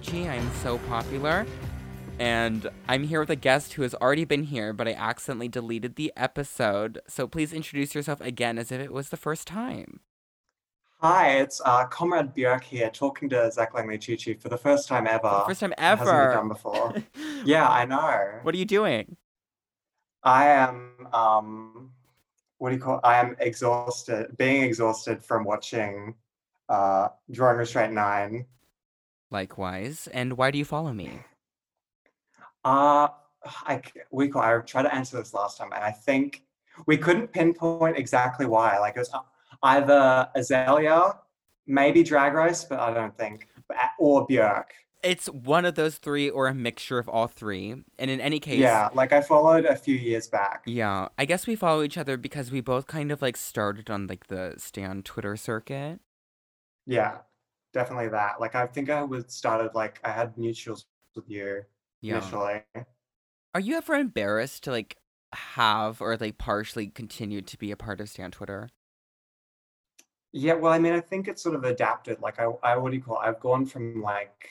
Chichi. I'm so popular. And I'm here with a guest who has already been here, but I accidentally deleted the episode. So please introduce yourself again as if it was the first time. Hi, it's uh, Comrade Björk here, talking to Zach Langley Chichi for the first time ever. First time It hasn't been ever. done before. yeah, I know. What are you doing? I am. Um, what do you call? I am exhausted, being exhausted from watching uh, Drawing Restraint Nine. Likewise. And why do you follow me? Uh, I we. I tried to answer this last time, and I think we couldn't pinpoint exactly why. Like it was either Azealia, maybe Drag Race, but I don't think, or Björk. It's one of those three or a mixture of all three. And in any case, Yeah, like I followed a few years back. Yeah, I guess we follow each other because we both kind of like started on like the Stan Twitter circuit. Yeah, definitely that. Like I think I was started like I had mutuals with you Yeah. initially. Are you ever embarrassed to like have or like partially continue to be a part of Stan Twitter? Yeah, well, I mean, I think it's sort of adapted. Like I, I what do you call? It? I've gone from like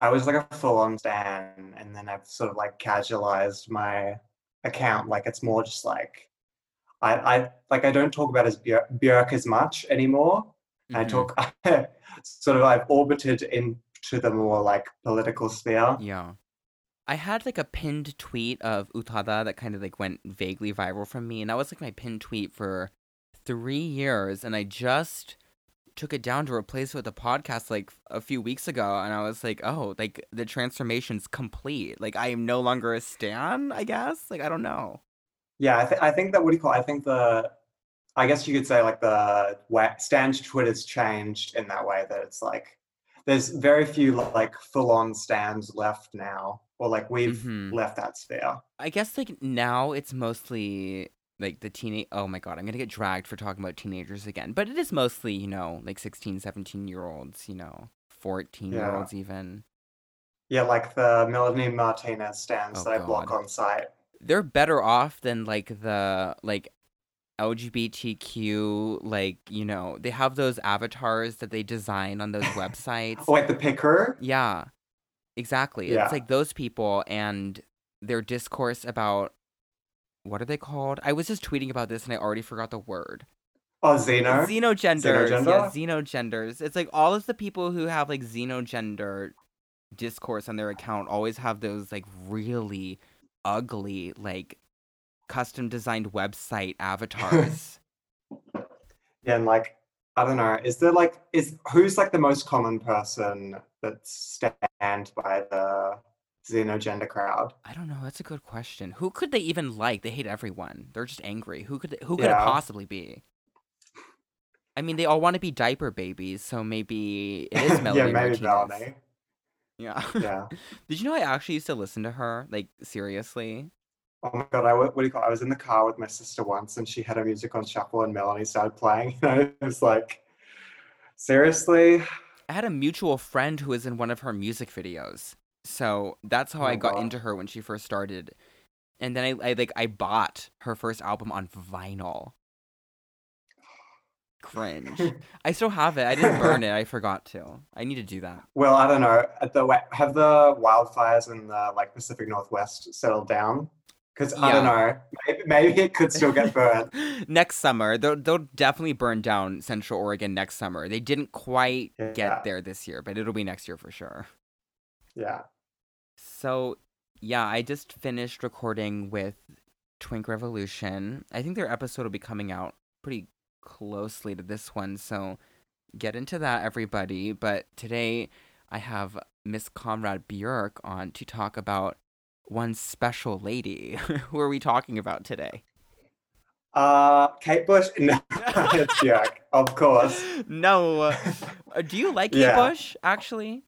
I was like a full-on stan, and then I've sort of like casualized my account. Like it's more just like I, I like I don't talk about as Björk, Björk as much anymore. I Mhm. talk sort of I've orbited into the more like political sphere. Yeah. I had like a pinned tweet of Utada that kind of like went vaguely viral from me, and that was like my pinned tweet for three years, and I just took it down to replace it with a podcast like a few weeks ago, and I was like, oh, like the transformation's complete. Like I am no longer a stan, I guess. Like I don't know. Yeah, I, th- I think that what do you call? it? I think the, I guess you could say like the way Stan's Twitter's changed in that way that it's like there's very few like full-on stands left now, or like we've Mhm. left that sphere. I guess like now it's mostly like the teenage oh my god i'm gonna get dragged for talking about teenagers again but it is mostly you know like 16 17 year olds you know 14 year olds even Yeah, like the Melanie Martinez stands Oh, that I block on site. they're better off than like the like lgbtq like you know they have those avatars that they design on those websites Oh, like the picker. yeah exactly Yeah. it's like those people and their discourse about what are they called i was just tweeting about this and i already forgot the word Oh, Xeno. Xenogenders. Yeah, Xenogender? xenogenders. It's like all of the people who have like xenogender discourse on their account always have those like really ugly, like custom designed website avatars. Yeah, and like I don't know, is there like is who's like the most common person that stand by the xenogender crowd? I don't know. That's a good question. Who could they even like? They hate everyone. They're just angry. Who could who could it possibly be? I mean, they all want to be diaper babies, so maybe it is Melanie yeah, maybe Martinez. Melanie. Yeah. Yeah. Did you know I actually used to listen to her? Like seriously? Oh my god, I what do you call? it? I was in the car with my sister once, and she had her music on shuffle, and Melanie started playing. And I was like, seriously? I had a mutual friend who was in one of her music videos. So that's how oh I Oh, got God. into her when she first started. And then I, I like I bought her first album on vinyl. Cringe. I still have it. I didn't burn it. I forgot to. I need to do that. Well, I don't know. At the have the wildfires in the like Pacific Northwest settled down? Because I don't know. Maybe, maybe it could still get burned. next summer, they'll, they'll definitely burn down Central Oregon next summer. They didn't quite Yeah. get there this year, but it'll be next year for sure. Yeah. So, yeah, I just finished recording with Twink Revolution. I think their episode will be coming out pretty closely to this one, so get into that, everybody. But today I have Miss Comrade Björk on to talk about one special lady. Who are we talking about today? Uh, Kate Bush. No, it's Björk, of course. no. Uh, do you like Kate Bush, actually?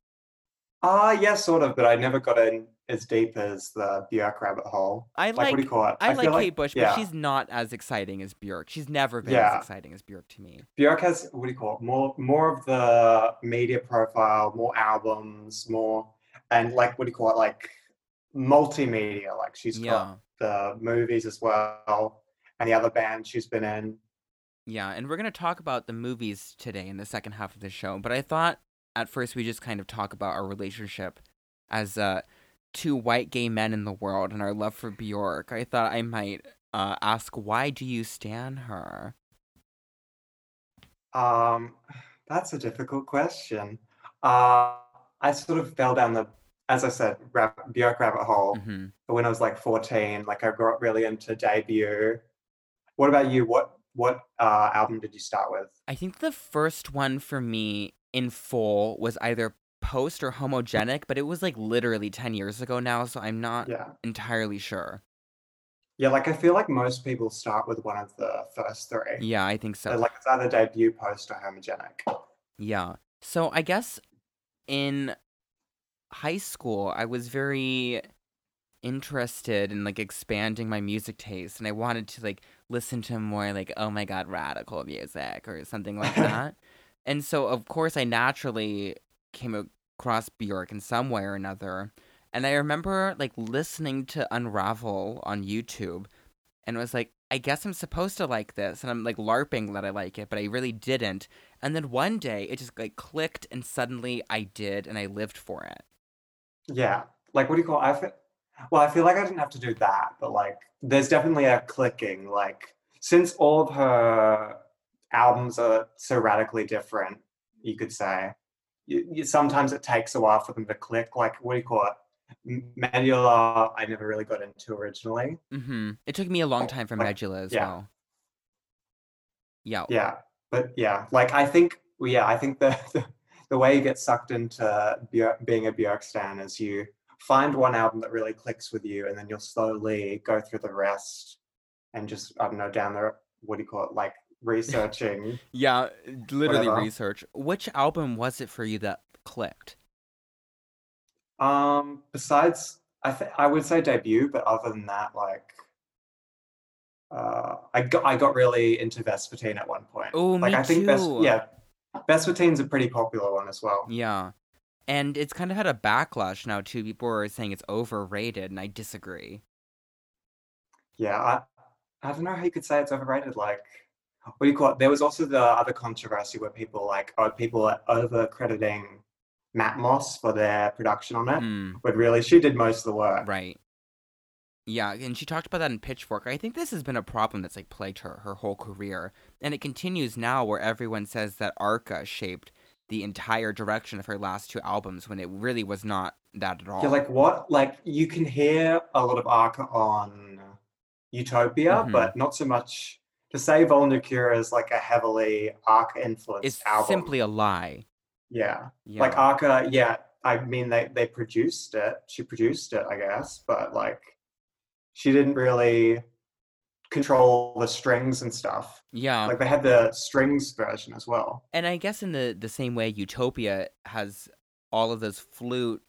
Ah, yeah, sort of, but I never got in as deep as the Björk rabbit hole. I Like, like, what do you call it? I, feel like Kate Bush, but she's not as exciting as Björk. She's never been Yeah. as exciting as Björk to me. Björk has what do you call it? More more of the media profile, more albums, more and like what do you call it? Like multimedia. Like she's Yeah. got the movies as well, and the other band she's been in. Yeah, and we're going to talk about the movies today in the second half of the show, but I thought at first we just kind of talk about our relationship as uh, two white gay men in the world and our love for Bjork, I thought I might uh, ask why do you stan her? Um, that's a difficult question. Uh, I sort of fell down the, as I said, rab- Bjork rabbit hole. hmm But when I was like 14, like I got really into debut. What about you? What what uh, album did you start with? I think the first one for me in full was either post or homogenic, but it was like literally 10 years ago now, so I'm not Yeah. entirely sure. Yeah, like I feel like most people start with one of the first three. Yeah, I think So so. like it's either debut, post, or homogenic. Yeah. So I guess in high school, I was very interested in like expanding my music taste and I wanted to like listen to more like oh my god radical music or something like that. and so of course I naturally came across Bjork in some way or another. And I remember like listening to Unravel on YouTube and was like I guess I'm supposed to like this and I'm like larping that I like it, but I really didn't. And then one day it just like clicked and suddenly I did and I lived for it. Yeah. Like what do you call I feel, well, I feel like I didn't have to do that, but like there's definitely a clicking. Like since all of her albums are so radically different, you could say, you, you, sometimes it takes a while for them to click. Like what do you call it? Medulla, I never really got into originally. hmm It took me a long time for Like, Medulla as yeah. well. Yeah. Yeah, but yeah, like I think, yeah, I think the the, the way you get sucked into being a Björk stan is you find one album that really clicks with you, and then you'll slowly go through the rest, and just I don't know down the what do you call it, like researching. Yeah, literally Whatever. research. Which album was it for you that clicked? um, besides, I think I would say debut, but other than that, like. Uh, I got I got really into Vespertine at one point. Oh, like me I think Ves- yeah, Vespertine's a pretty popular one as well. Yeah. And it's kind of had a backlash now too. People are saying it's overrated and I disagree. Yeah, I, I don't know how you could say it's overrated. Like, what do you call it? There was also the other controversy where people like, oh, people are over crediting Matmos for their production on it, Mm, but really she did most of the work. right. Yeah, and she talked about that in Pitchfork. I think this has been a problem that's like plagued her her whole career. And it continues now where everyone says that Arca shaped the entire direction of her last two albums when it really was not that at all. Yeah, like what? Like you can hear a lot of Arca on Utopia, Mhm. but not so much. To say Vulnicura is like a heavily Arca influenced it's album. simply a lie. yeah. Yeah. Like Arca, yeah. I mean, they they produced it. She produced it, I guess, but like, she didn't really control the strings and stuff. yeah. Like they had the strings version as well. And I guess in the the same way, Utopia has all of those flute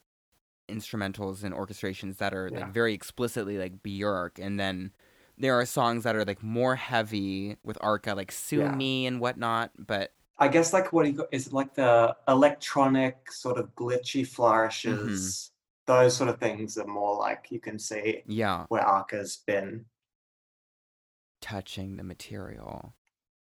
instrumentals and orchestrations that are Yeah. like very explicitly like Björk, and then there are songs that are like more heavy with Arca, like "Sue Yeah. Me" and whatnot. But I guess like what do you got is it like the electronic sort of glitchy mm-hmm. flourishes, those sort of things are more like you can see yeah, where Arca's been. touching the material.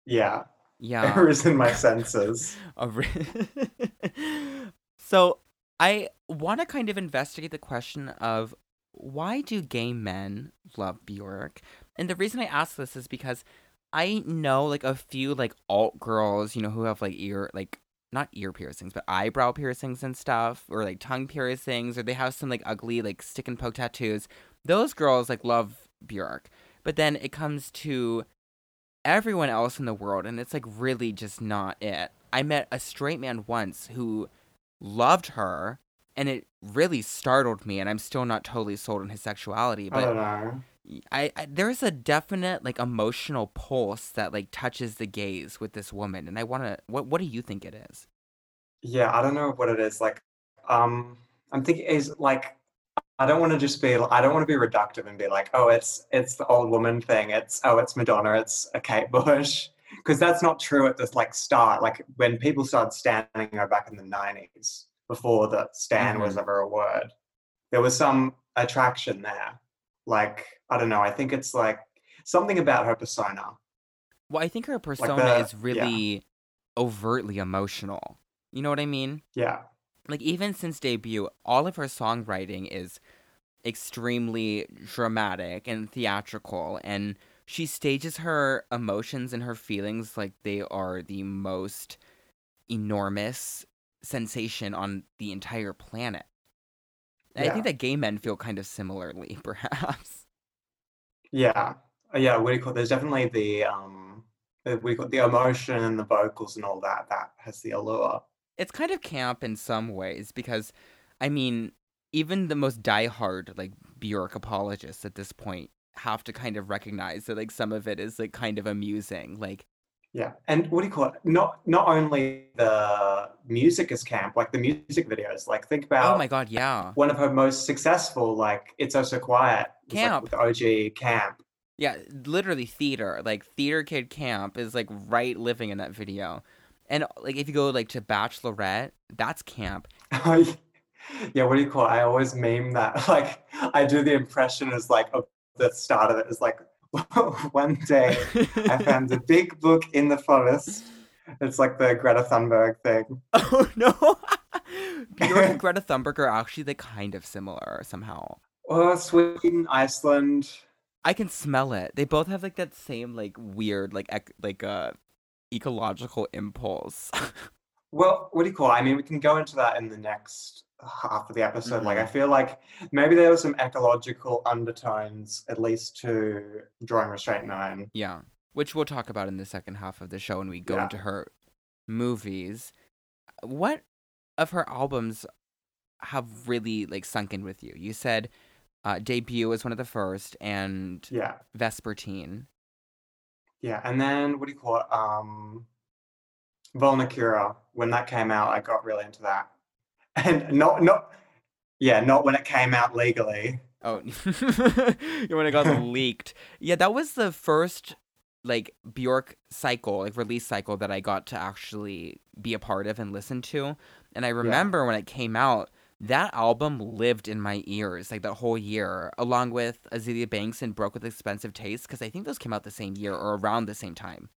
Yeah, Yeah, Arisen My Senses. So I want to kind of investigate the question of why do gay men love Bjork? And the reason I ask this is because I know like a few like alt girls, you know, who have like ear like not ear piercings, but eyebrow piercings and stuff, or like tongue piercings, or they have some like ugly like stick and poke tattoos. Those girls like love Bjork. But then it comes to everyone else in the world and it's like really just not it. I met a straight man once who loved her and it really startled me and I'm still not totally sold on his sexuality but. I, I there's a definite like emotional pulse that like touches the gaze with this woman and I want to what what do you think it is? Yeah, I don't know what it is. Like, um, I'm thinking is like I don't want to just be I don't want to be reductive and be like, oh, it's it's the old woman thing. It's oh, it's Madonna. It's a Kate Bush. Because that's not true at this like start. Like when people started standing back in the '90s, before the stan was ever a word, there was some attraction there. Like I don't know. I think it's like something about her persona. Well, I think her persona the- is really overtly emotional. You know what I mean? Yeah. Like even since debut, all of her songwriting is extremely dramatic and theatrical and she stages her emotions and her feelings like they are the most enormous sensation on the entire planet. And I think that gay men feel kind of similarly, perhaps. Yeah. Uh, Yeah, what do you call there's definitely the um you call the emotion and the vocals and all that that has the allure. It's kind of camp in some ways because, I mean, even the most diehard like Bjork apologists at this point have to kind of recognize that like some of it is like kind of amusing. Like, Yeah. And what do you call it? Not not only the music is camp, like the music videos. Like think oh about oh my god, yeah, one of her most successful, like It's Oh So Quiet. was, like, Camp. with OG camp. yeah, literally theater. Like theater kid camp is like right living in that video. And like if you go like to Bachelorette, that's camp. yeah, what do you call it? I always meme that. Like I do the impression as like of the start of it is like one day I found a big book in the forest. It's like the Greta Thunberg thing. oh no. Bjork and Greta Thunberg are actually like kind of similar somehow. Oh, Sweden, Iceland. I can smell it. They both have like that same like weird like ec- like uh ecological impulse. Well, what do you call it? I mean, we can go into that in the next half of the episode. Like, I Mhm. feel like maybe there were some ecological undertones, at least to Drawing Restraint Nine. yeah, which we'll talk about in the second half of the show when we go Yeah. into her movies. What of her albums have really like sunk in with you? You said uh, debut was one of the first, and Yeah, Vespertine. yeah. And then what do you call it? Um, Vulnicura. When that came out, I got really into that. And not, not, yeah, not when it came out legally. Oh, when it got leaked. Yeah, that was the first like Bjork cycle, like release cycle that I got to actually be a part of and listen to. And I remember when it came out, that album lived in my ears like that whole year, along with Azealia Banks and Broke with Expensive Taste, because I think those came out the same year or around the same time.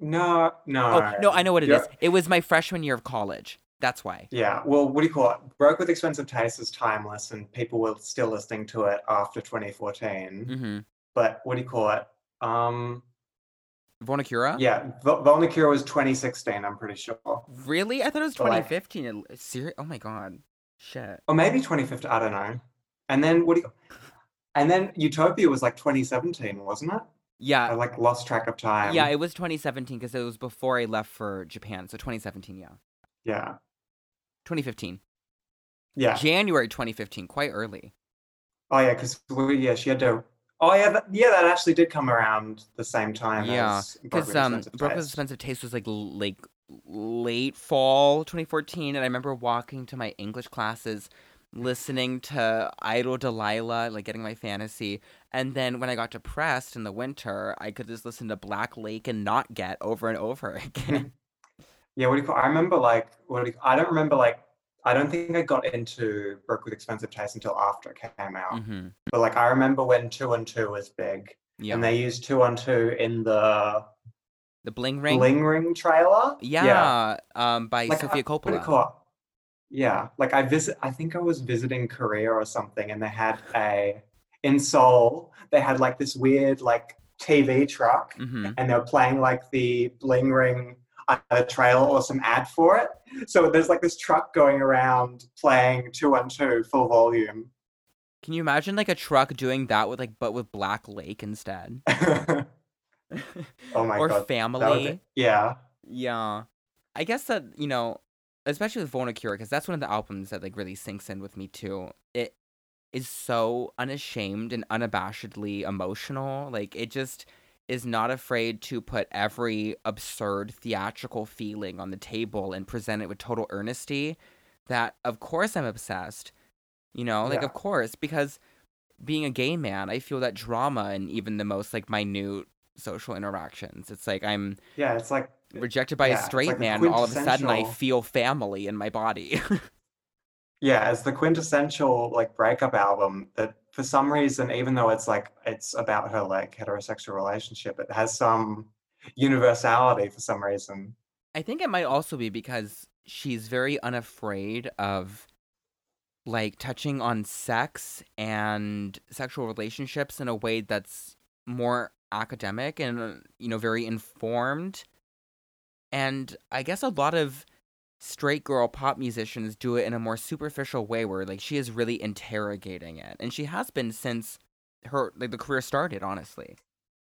No, no. Oh no, I know what it is. Yeah. It was my freshman year of college. That's why. Yeah, well, what do you call it? Broke with Expensive Taste is timeless, and people were still listening to it after 2014. Mm-hmm. But what do you call it? Um, yeah, Vol- Vulnicura was 2016, I'm pretty sure. Really? I thought it was But, like- 2015. Oh my god. Shit. Or maybe 2015, I don't know. And then what do you and then Utopia was like 2017, wasn't it? Yeah. I like lost track of time. Yeah, it was 2017 because it was before I left for Japan. So 2017, yeah. yeah. 2015. Yeah. January 2015, quite early. Oh yeah, because yeah, she had to. Oh yeah, that, yeah, that actually did come around the same time. Yeah, Because um, with Expensive Taste was like like late fall 2014, and I remember walking to my English classes, listening to Idle Delilah, like getting my fantasy, and then when I got depressed in the winter, I could just listen to Black Lake and not get over and over again. Yeah, what do you call? I remember like what do you, I don't remember like I don't think I got into Broke with Expensive Taste until after it came out. hmm But like I remember when Two and Two was big, Yeah, and they used Two and Two in the the Bling Ring. Bling Ring trailer. Yeah, um, by Like, Sofia I- what do you Coppola. Yeah, like I visit. I think I was visiting Korea or something, and they had a in Seoul. They had like this weird like TV truck, hmm and they were playing like the Bling Ring either trailer or some ad for it. So there's like this truck going around playing 212 full volume. Can you imagine like a truck doing that with like but with Black Lake instead? oh my or god. would family. yeah. Yeah. I guess that, you know, especially with Vulnicura, because that's one of the albums that like really sinks in with me too. It is so unashamed and unabashedly emotional. Like it just is not afraid to put every absurd theatrical feeling on the table and present it with total earnesty. That of course I'm obsessed. You know, like Yeah. of course, because being a gay man, I feel that drama in even the most like minute social interactions. It's like I'm Yeah, it's like uh, rejected by Yeah, a straight like man, and all of a sudden I feel family in my body. yeah, it's the quintessential like breakup album that for some reason, even though it's like it's about her like heterosexual relationship, it has some universality for some reason. I think it might also be because she's very unafraid of like touching on sex and sexual relationships in a way that's more academic and you know very informed and i guess a lot of straight girl pop musicians do it in a more superficial way where like she is really interrogating it and she has been since her like the career started honestly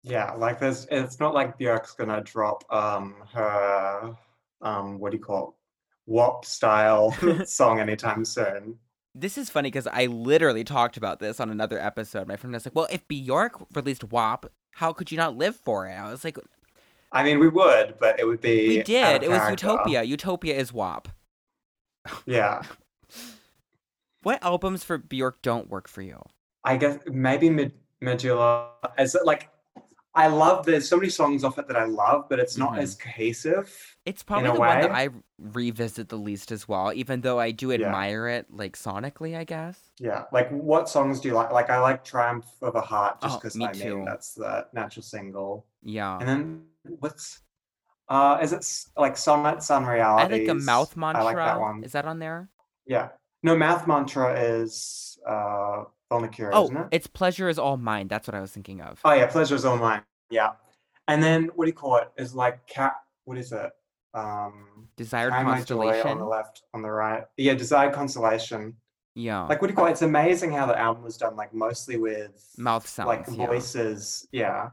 Yeah, like there's it's not like Björk's gonna drop um her um what do you call it? WAP style song anytime soon. this is funny because i literally talked about this on another episode my friend was like well if bjork released wap how could you not live for it i was like I mean we would, but it would be we did it was utopia utopia is wap Yeah. what albums for bjork don't work for you I guess maybe Mid Medulla is like I love there's so many songs off it that I love, but it's not Mhm. as cohesive. It's probably the one that. I revisit the least as well, even though I do Yeah. admire it like sonically, I guess. Yeah. Like what songs do you like? Like I like Triumph of a Heart just Oh, because me I too. mean that's the natural single. Yeah. And then what's uh is it like Sonnets and I think a mouth mantra. I like that one. Is that on there? Yeah. No, Mouth Mantra is uh Vulnicura, Oh, isn't it? it's pleasure is all mine. That's what I was thinking of. Oh yeah, pleasure is All Mine. Yeah. And then what do you call it? Is like cat what is it? Um Desired Joy on the left, on the right. Yeah, Desired Constellation. Yeah. Like what do you call it? It's amazing how the album was done like mostly with Mouth sounds. like yeah. voices, yeah,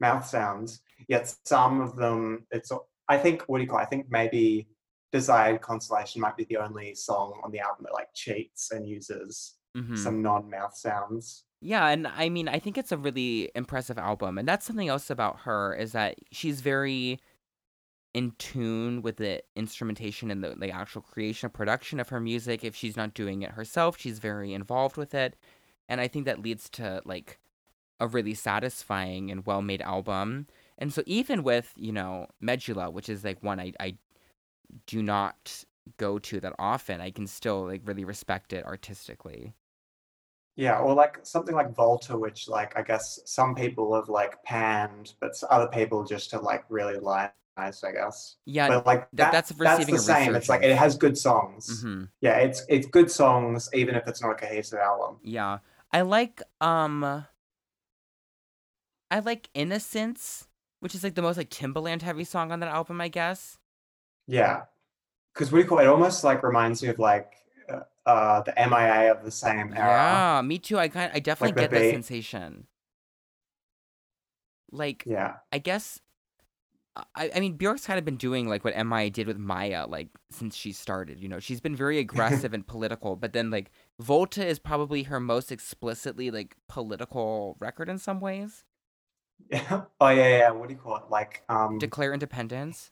mouth sounds. Yet some of them, it's. I think what do you call? It? I think maybe "Desired Constellation" might be the only song on the album that like cheats and uses Mhm. some non-mouth sounds. Yeah, and I mean, I think it's a really impressive album, and that's something else about her is that she's very in tune with the instrumentation and the, the actual creation and production of her music. If she's not doing it herself, she's very involved with it, and I think that leads to like a really satisfying and well-made album. And so even with you know Medulla, which is like one I I do not go to that often, I can still like really respect it artistically. Yeah, or like something like Volta, which like I guess some people have like panned, but other people just have like really liked. Nice, I guess. Yeah, But like that- that, that's that's, receiving the a same. It's like it has good songs. hmm Yeah, it's it's good songs, even if it's not a cohesive album. Yeah. I like um I like Innocence, which is like the most like Timbaland heavy song on that album, I guess. Yeah, because what do you call it? Almost like reminds me of like uh, uh the MIA of the same era. Yeah, me too. I kind I definitely the get that sensation. Like Yeah, I guess I, I mean Bjork's kind of been doing like what MIA did with Maya like since she started, you know. She's been very aggressive and political, but then like Volta is probably her most explicitly like political record in some ways. Yeah. Oh yeah, yeah. What do you call it? Like um, Declare Independence.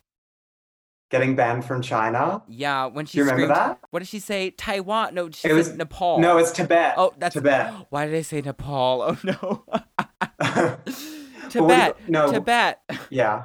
getting banned from China. Yeah, when she Do you remember that? What did she say? Taiwan? No, she It said was- Nepal. No, it's Tibet. oh, that's Tibet. Why did I say Nepal? Oh no, do you Tibet. no, Tibet. yeah.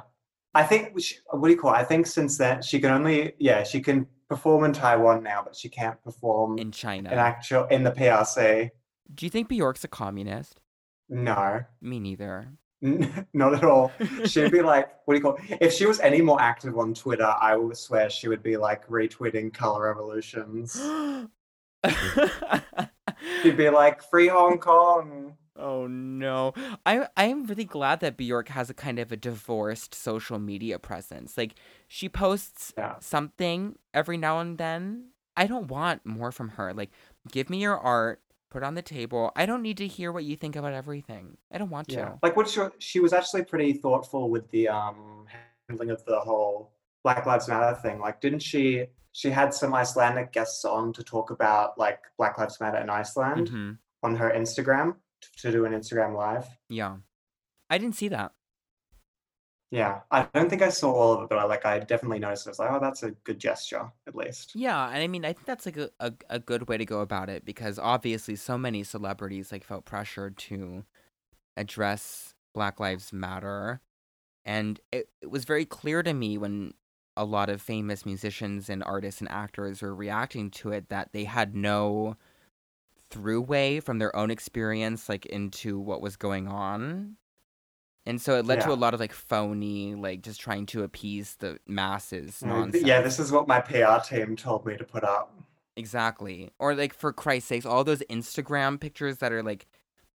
I think she, what do you call it? I think since then she can only yeah she can perform in Taiwan now, but she can't perform In China. in actual in the PRC. Do you think Bjork's a communist? No, Me neither. not at all. She'd be like, what do you call it? If she was any more active on Twitter, I would swear she would be like retweeting color revolutions. She'd be like, free Hong Kong. oh no. I I am really glad that Bjork has a kind of a divorced social media presence. Like she posts Yeah. something every now and then. I don't want more from her. Like give me your art, put on the table. I don't need to hear what you think about everything. I don't want Yeah. to. Like what she, she was actually pretty thoughtful with the um handling of the whole Black Lives Matter thing. Like didn't she she had some Icelandic guests on to talk about like Black Lives Matter in Iceland hmm on her Instagram to do an Instagram live. Yeah. I didn't see that. Yeah. I don't think I saw all of it, but I like I definitely noticed it. I was like, oh that's a good gesture, at least. Yeah, and I mean, I think that's like a, a, a good way to go about it because obviously so many celebrities like felt pressured to address Black Lives Matter, and it, it was very clear to me when a lot of famous musicians and artists and actors were reacting to it that they had no throughway from their own experience like into what was going on And so it led to a lot of like phony, like just trying to appease the masses Mm, nonsense. Yeah, this is what my PR team told me to put up. Exactly. Or like for Christ's sakes, all those Instagram pictures that are like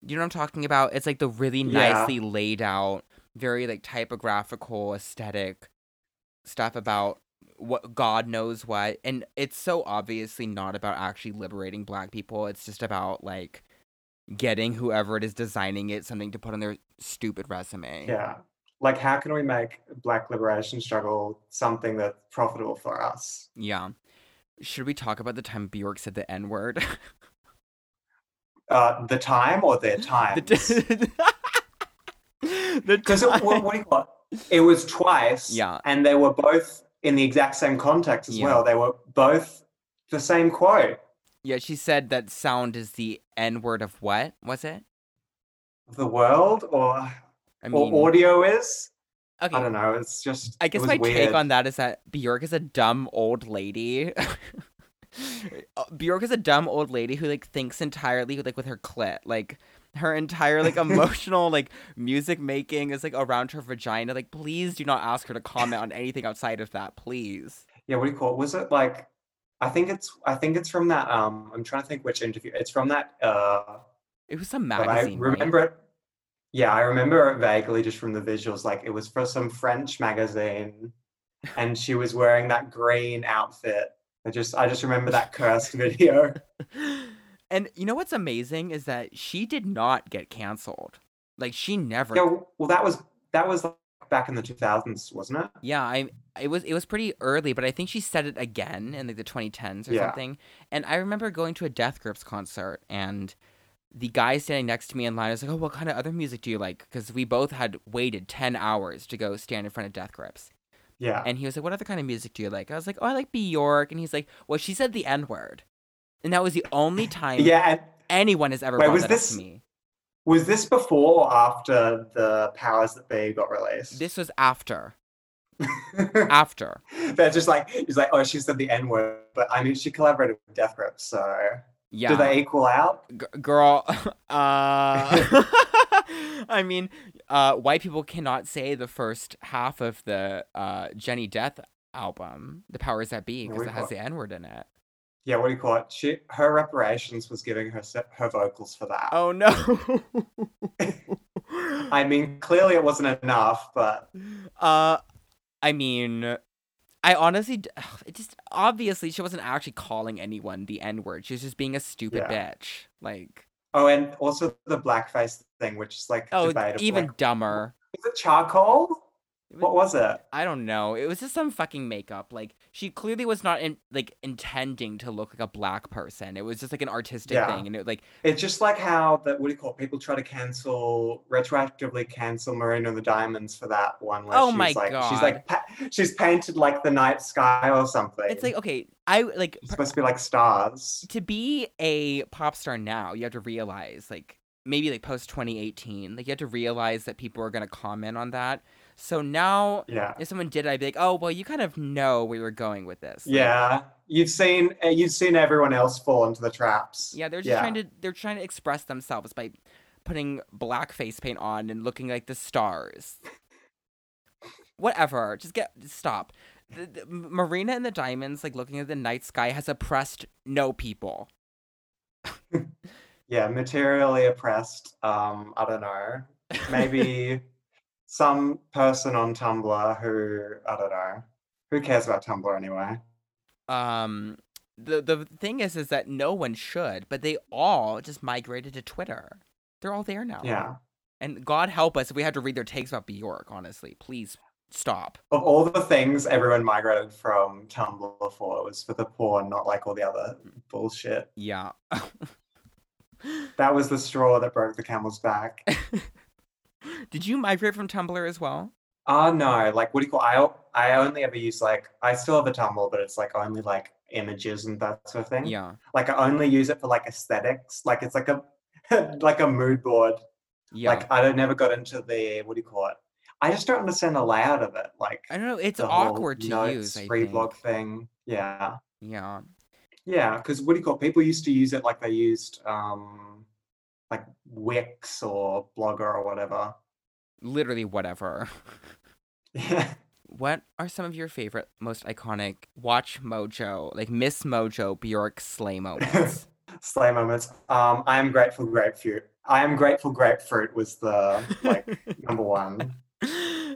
you know what I'm talking about? It's like the really Yeah. nicely laid out, very like typographical aesthetic stuff about what God knows what. And it's so obviously not about actually liberating black people. It's just about like getting whoever it is designing it something to put on their stupid resume. Yeah. Like, how can we make Black liberation struggle something that's profitable for us? Yeah. Should we talk about the time Bjork said the N word? Uh, the time or their times? the Because time. what, what do you call it? It was twice. Yeah. And they were both in the exact same context as Yeah. well. They were both the same quote. Yeah, she said that sound is the N word of what? Was it? The world or, I or audio is? okay. I don't know. It's just. I guess my weird. take on that is that Bjork is a dumb old lady. Bjork is a dumb old lady who like thinks entirely like with her clit. Like her entire like emotional like music making is like around her vagina. Like please do not ask her to comment on anything outside of that, please. Yeah, what do you call it? Was it like? I think it's. I think it's from that. Um, I'm trying to think which interview. It's from that. Uh, It was some magazine. but. I right? remember it. Yeah, I remember it vaguely just from the visuals. Like it was for some French magazine, and she was wearing that green outfit. I just, I just remember that cursed video. and you know what's amazing is that she did not get canceled. Like she never Yeah, well, that was that was back in the 2000s, wasn't it? Yeah, I it was it was pretty early, but I think she said it again in like the 2010s or Yeah. something. And I remember going to a Death Grips concert and the guy standing next to me in line was like, "Oh, what kind of other music do you like?" Because we both had waited 10 hours to go stand in front of Death Grips. Yeah. And he was like, "What other kind of music do you like?" I was like, "Oh, I like Bjork." And he's like, "Well, she said the N word," and that was the only time yeah, and anyone has ever Wait, brought was that this- me. was this before or after the Powers That Be got released? This was after. After. They're just like, he's like, oh, she said the N word, but I mean, she collaborated with Death Grips, so Yeah. do they equal out? G- girl uh i mean uh white people cannot say the first half of the uh jenny death album the powers that be because it has the n-word in it Yeah, what do you call it? She, her reparations was giving her her vocals for that. oh no I mean, clearly it wasn't enough, but uh i mean i honestly it just obviously she wasn't actually calling anyone the n-word she was just being a stupid Yeah. bitch like oh, and also the blackface thing, which is like oh even dumber is it charcoal? Was- What was it? I don't know. It was just some fucking makeup. Like she clearly was not in like intending to look like a black person. It was just like an artistic Yeah. thing, and it was like It's just like how that what do you call it? People try to cancel retroactively cancel Marina and the Diamonds for that one. Where Oh she's my like, She's like pa- she's painted like the night sky or something. it's like okay, I like It's per- supposed to be like stars. to be a pop star now. You have to realize like maybe like post twenty eighteen, like you have to realize that people are gonna comment on that. So now. Yeah. If someone did, I'd be like, "Oh, well, you kind of know where you're going with this." Like, Yeah, you've seen uh, you've seen everyone else fall into the traps. Yeah, they're just Yeah. trying to they're trying to express themselves by putting black face paint on and looking like the stars. Whatever, just get stop. The, the, Marina and the Diamonds, like looking at the night sky, has oppressed no people. Yeah, materially oppressed. Um, I don't know. Maybe some person on Tumblr who I don't know. Who cares about Tumblr anyway? Um, the the thing is, is that no one should, but they all just migrated to Twitter. They're all there now. Yeah. And God help us if we had to read their takes about Bjork. Honestly, please stop. Of all the things everyone migrated from Tumblr for, it was for the porn, not like all the other bullshit. Yeah. That was the straw that broke the camel's back. Did you migrate from Tumblr as well? Oh no, like what do you call I I only ever use like I still have a Tumblr, but it's like only like images and that sort of thing. Yeah. Like I only use it for like aesthetics. Like it's like a like a mood board. Yeah. Like I don't never got into the what do you call it? I just don't understand the layout of it. Like I don't know. It's awkward to notes, use. I reblog think. thing. Yeah. Yeah. Yeah, because what do you call it? People used to use it like they used um like Wix or Blogger or whatever. Literally whatever. What are some of your favorite, most iconic Watch Mojo, like Miss Mojo Bjork slay moments? Slay moments. Um, I am grateful grapefruit. I am grateful grapefruit was the like number one.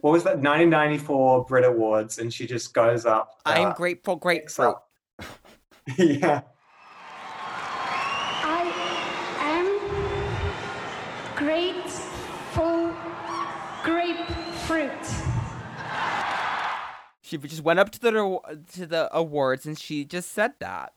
What was that? 1994 Brit Awards, and she just goes up. I'm uh, grateful grapefruit. yeah. She just went up to the to the awards and she just said that.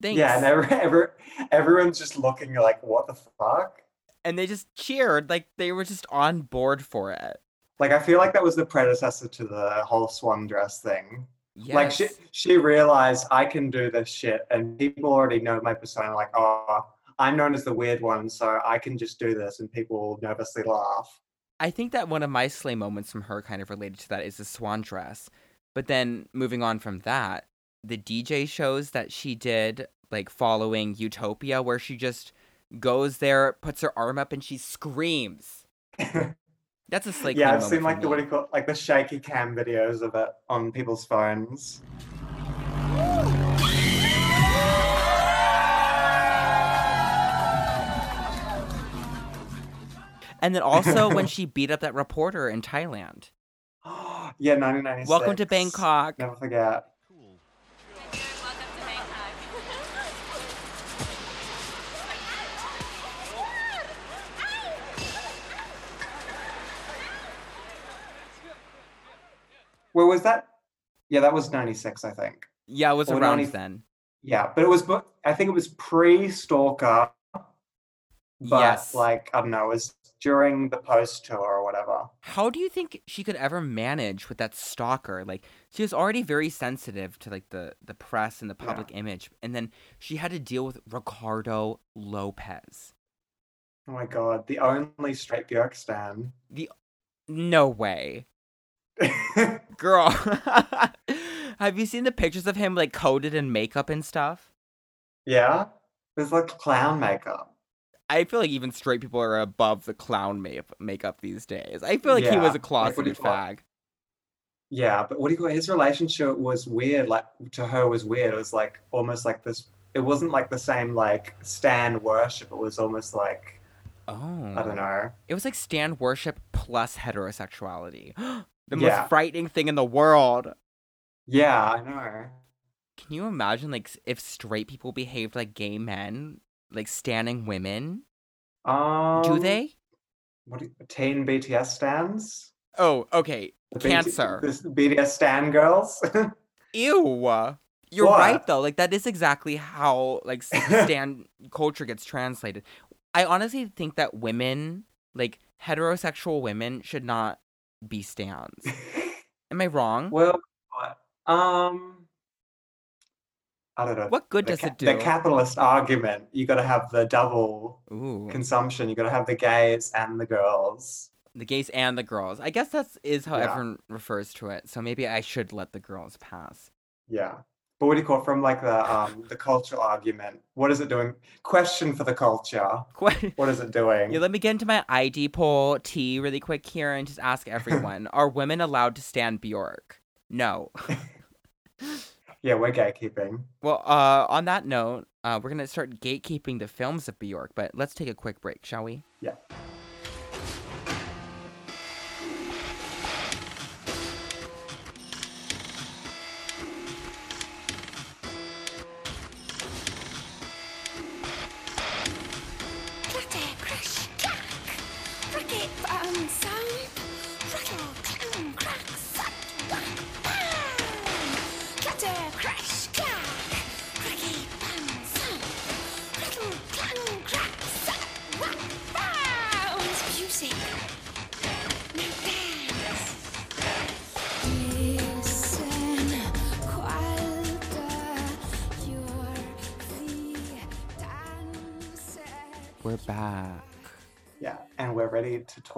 Thanks. Yeah, and every, every, everyone's just looking like, what the fuck? and they just cheered like they were just on board for it. Like, I feel like that was the predecessor to the whole swan dress thing. Yes. Like, she, she realized I can do this shit, and people already know my persona. Like, oh, I'm known as the weird one, so I can just do this, and people will nervously laugh. I think that one of my slay moments from her kind of related to that is the swan dress. But then moving on from that, the DJ shows that she did, like following Utopia, where she just goes there, puts her arm up, and she screams. That's a slay yeah, I've seen like the what do you call like the shaky cam videos of it on people's phones. And then also when she beat up that reporter in Thailand. yeah, 1996. Welcome to Bangkok. Never forget. Cool. Good, welcome to Bangkok. Where was that? Yeah, that was 96, I think. Yeah, it was Or around 90 then. Yeah, but it was, I think it was pre Stalker, but yes. like, I don't know, it was during the post tour or whatever. How do you think she could ever manage with that stalker? Like she was already very sensitive to like the the press and the Yeah. public image, and then she had to deal with Ricardo Lopez. Oh my god, the only straight Björk stan. The no way, girl. Have you seen the pictures of him like coated in makeup and stuff? yeah? There's like clown makeup. I feel like even straight people are above the clown make- makeup these days. I feel like he was Yeah, a like, closeted call fag. Yeah, but what do you call it? His relationship was weird, like to her was weird. It was like almost like this it wasn't like the same like stan worship. It was almost like Oh, I don't oh. know. It was like stand worship plus heterosexuality. the Yeah. most frightening thing in the world. Yeah, I know. Can you imagine like if straight people behaved like gay men, like standing women? Um Do they? What do you, teen BTS stands? Oh, okay. The BT Cancer. this BTS stan girls? Ew. You're What? right though. Like that is exactly how like stand culture gets translated. I honestly think that women, like heterosexual women, should not be stands. Am I wrong? well, um I don't know. What good the does it do? The capitalist argument, you got to have the double Ooh. consumption. You got to have the gays and the girls. the gays and the girls. I guess that's is how Yeah. everyone refers to it. So maybe I should let the girls pass. Yeah. But what do you call it? from like the um the cultural argument? What is it doing? Question for the culture. What is it doing? yeah, let me get into my ID poll T really quick here and just ask everyone: Are women allowed to stand Bjork? No. yeah, we're gatekeeping. well, uh, on that note, uh, we're gonna start gatekeeping the films of Bjork, but let's take a quick break, shall we? Yeah.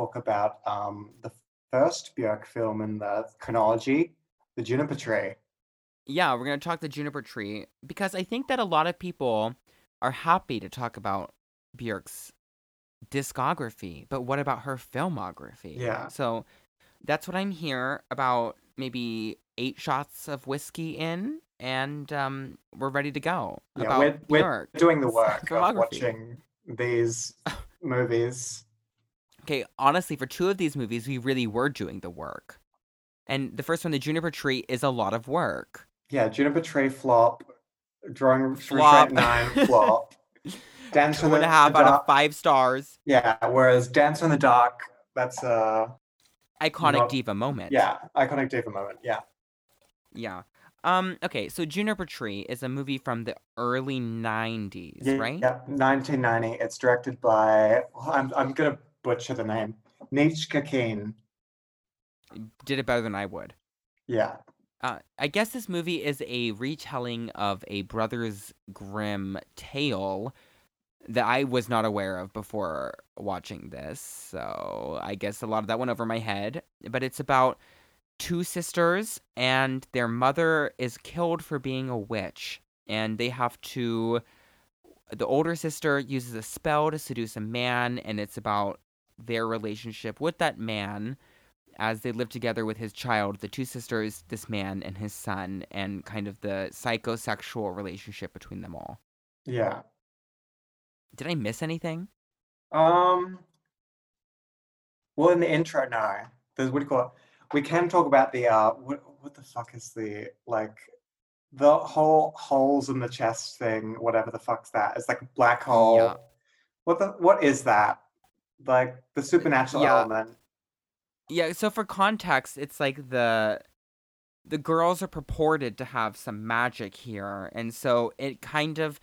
Talk about um the first Björk film in the chronology, The Juniper Tree. Yeah, we're gonna talk the juniper tree because I think that a lot of people are happy to talk about Bjork's discography, but what about her filmography? Yeah. So that's what I'm here about maybe eight shots of whiskey in and um, we're ready to go. Yeah, about we're, we're doing the work of watching these movies. Okay, honestly, for two of these movies, we really were doing the work. And the first one, The Juniper Tree, is a lot of work. Yeah, Juniper Tree flop, Drawing Flop. 9 flop. Dance Two and the, a half out Dark. of five stars. Yeah, whereas Dancer in the Dark, that's a Iconic Not- diva moment. yeah, iconic diva moment. Yeah. Yeah. Um, okay, so Juniper Tree is a movie from the early 90s, yeah right? Yeah, 1990. It's directed by well, I'm I'm gonna butcher the name. Nietzchka Keene. Did it better than I would. Yeah. Uh, I guess this movie is a retelling of a Brothers Grimm tale that I was not aware of before watching this. So I guess a lot of that went over my head. But it's about two sisters, and their mother is killed for being a witch. And they have to. The older sister uses a spell to seduce a man, and it's about their relationship with that man as they live together with his child, the two sisters, this man, and his son, and kind of the psychosexual relationship between them all. Yeah. Did I miss anything? Um. Well, in the intro, no. There's what do you call it? We can talk about the uh. What what the fuck is the like, the whole holes in the chest thing? Whatever the fuck's that? It's like a black hole. Yeah. What the what is that? Like the supernatural Yeah. element. Yeah, so for context, it's like the the girls are purported to have some magic here, and so it kind of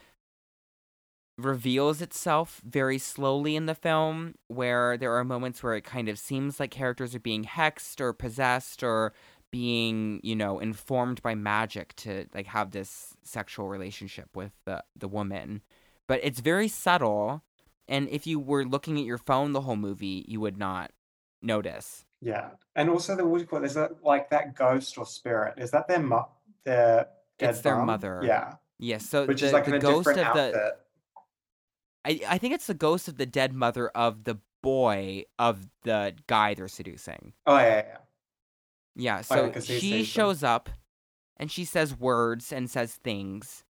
reveals itself very slowly in the film where there are moments where it kind of seems like characters are being hexed or possessed or being, you know, informed by magic to like have this sexual relationship with the the woman. But it's very subtle, and if you were looking at your phone the whole movie, you would not notice. Yeah, and also the what do you call it? There's that like that ghost or spirit. Is that their mo- their dead It's their mum? mother. Yeah, Yes, so which the, is like the a ghost of different the outfit. I, I think it's the ghost of the dead mother of the boy of the guy they're seducing. Oh yeah, yeah. Yeah, Oh, yeah, so he she sees them. shows up and she says words and says things.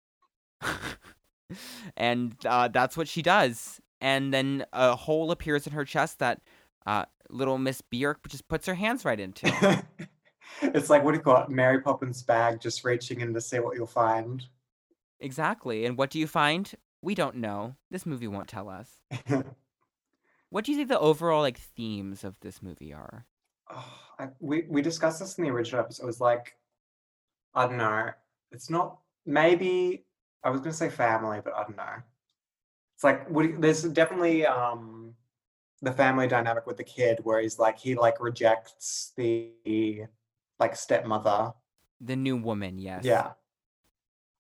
and uh, that's what she does. And then a hole appears in her chest that uh, little Miss Bjork just puts her hands right into. it's like what do you call it? Mary Poppins bag, just reaching in to see what you'll find. exactly. And what do you find? We don't know. This movie won't tell us. What do you think the overall like themes of this movie are? Oh, I, we we discussed this in the original episode. It was like, I don't know. It's not maybe I was gonna say family, but I don't know. It's like what there's definitely um the family dynamic with the kid where he's like he like rejects the like stepmother. The new woman, yes. Yeah.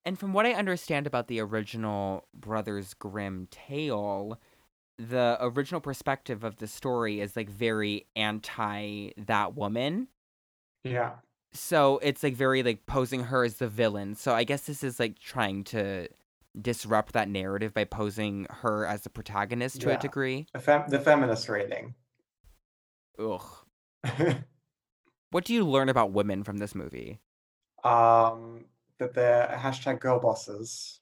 And from what I understand about the original Brothers Grimm tale, the original perspective of the story is like very anti that woman. Yeah. So it's like very like posing her as the villain. So I guess this is like trying to disrupt that narrative by posing her as the protagonist to Yeah. a degree. The, fem- the feminist rating. Ugh. What do you learn about women from this movie? um that they're hashtag girl bosses.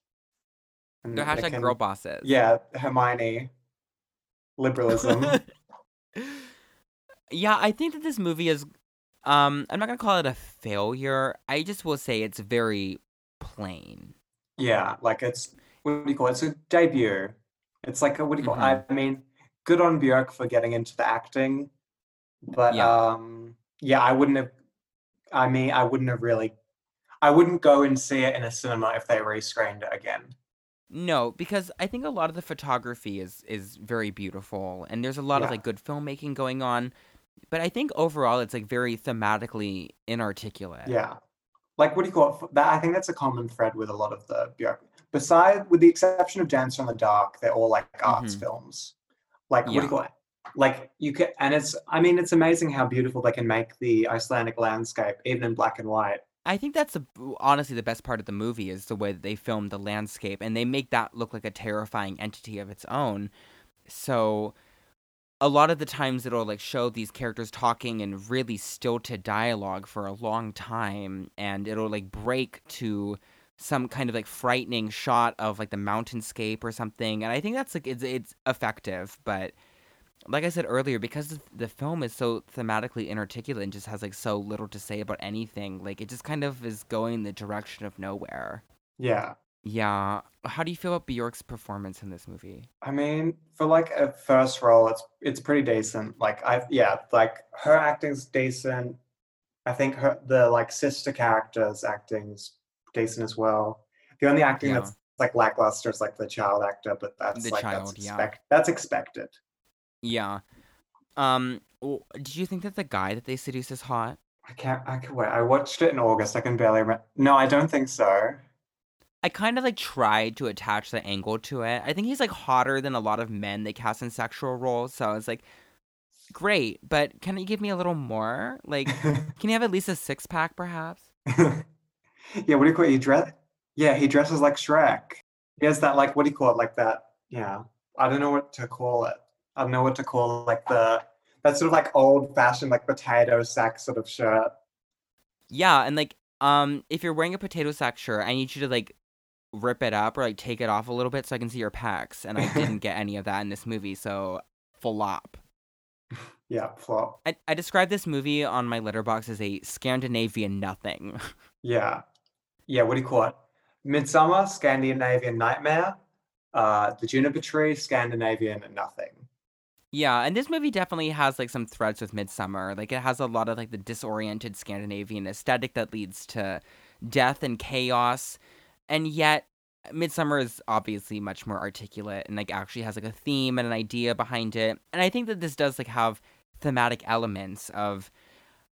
And They're they hashtag can- girl bosses. Yeah, Hermione. Liberalism. yeah, I think that this movie is um I'm not going to call it a failure. I just will say it's very plain. Yeah, like it's what do you call it? It's a debut. It's like a, what do you call Mhm. it? I mean, good on Björk for getting into the acting, but Yeah. um, yeah, I wouldn't have. I mean, I wouldn't have really. I wouldn't go and see it in a cinema if they rescreened it again. No, because I think a lot of the photography is is very beautiful and there's a lot of like good filmmaking going on. But I think overall it's like very thematically inarticulate. Yeah, like what do you call it? That I think that's a common thread with a lot of the Björk. Beside, with the exception of Dancer in the Dark, they're all like arts Mhm. films. Like what do you call it? Like you can, and it's. I mean, it's amazing how beautiful they can make the Icelandic landscape, even in black and white. I think that's the, honestly the best part of the movie is the way that they filmed the landscape and they make that look like a terrifying entity of its own. So a lot of the times it'll like show these characters talking in really stilted dialogue for a long time and it'll like break to some kind of like frightening shot of like the mountainscape or something and i think that's like it's it's effective but like i said earlier because the film is so thematically inarticulate and just has like so little to say about anything like it just kind of is going the direction of nowhere Yeah. Yeah how do you feel about bjork's performance in this movie I mean, for like a first role, it's it's pretty decent. Like I yeah, like her acting's decent. I think her the like sister character's acting's decent as well. The only acting Yeah. that's like lackluster is like the child actor, but that's The like child, that's yeah. that's expected. yeah um did you think that the guy that they seduce is hot I can't I can wait. I watched it in August. I can barely remember. No, I don't think so. I kind of like tried to attach the angle to it. I think he's like hotter than a lot of men they cast in sexual roles. So I was like, great, but can you give me a little more? Like, can you have at least a six pack, perhaps? yeah, what do you call it? He dress? Yeah, he dresses like Shrek. He has that like what do you call it? Like that. Yeah, I don't know what to call it. I don't know what to call like the that sort of like old fashioned like potato sack sort of shirt. Yeah, and like, um, if you're wearing a potato sack shirt, I need you to like rip it up or like take it off a little bit so I can see your pecs. And I didn't get any of that in this movie, so flop. Yeah, flop. I, I described this movie on my Letterboxd as a Scandinavian nothing. Yeah, yeah. What do you call it? Midsommar, Scandinavian Nightmare. Uh, the Juniper Tree, Scandinavian Nothing. Yeah, and this movie definitely has like some threads with Midsommar. Like it has a lot of like the disoriented Scandinavian aesthetic that leads to death and chaos. And yet Midsommar is obviously much more articulate and like actually has like a theme and an idea behind it. And I think that this does like have thematic elements of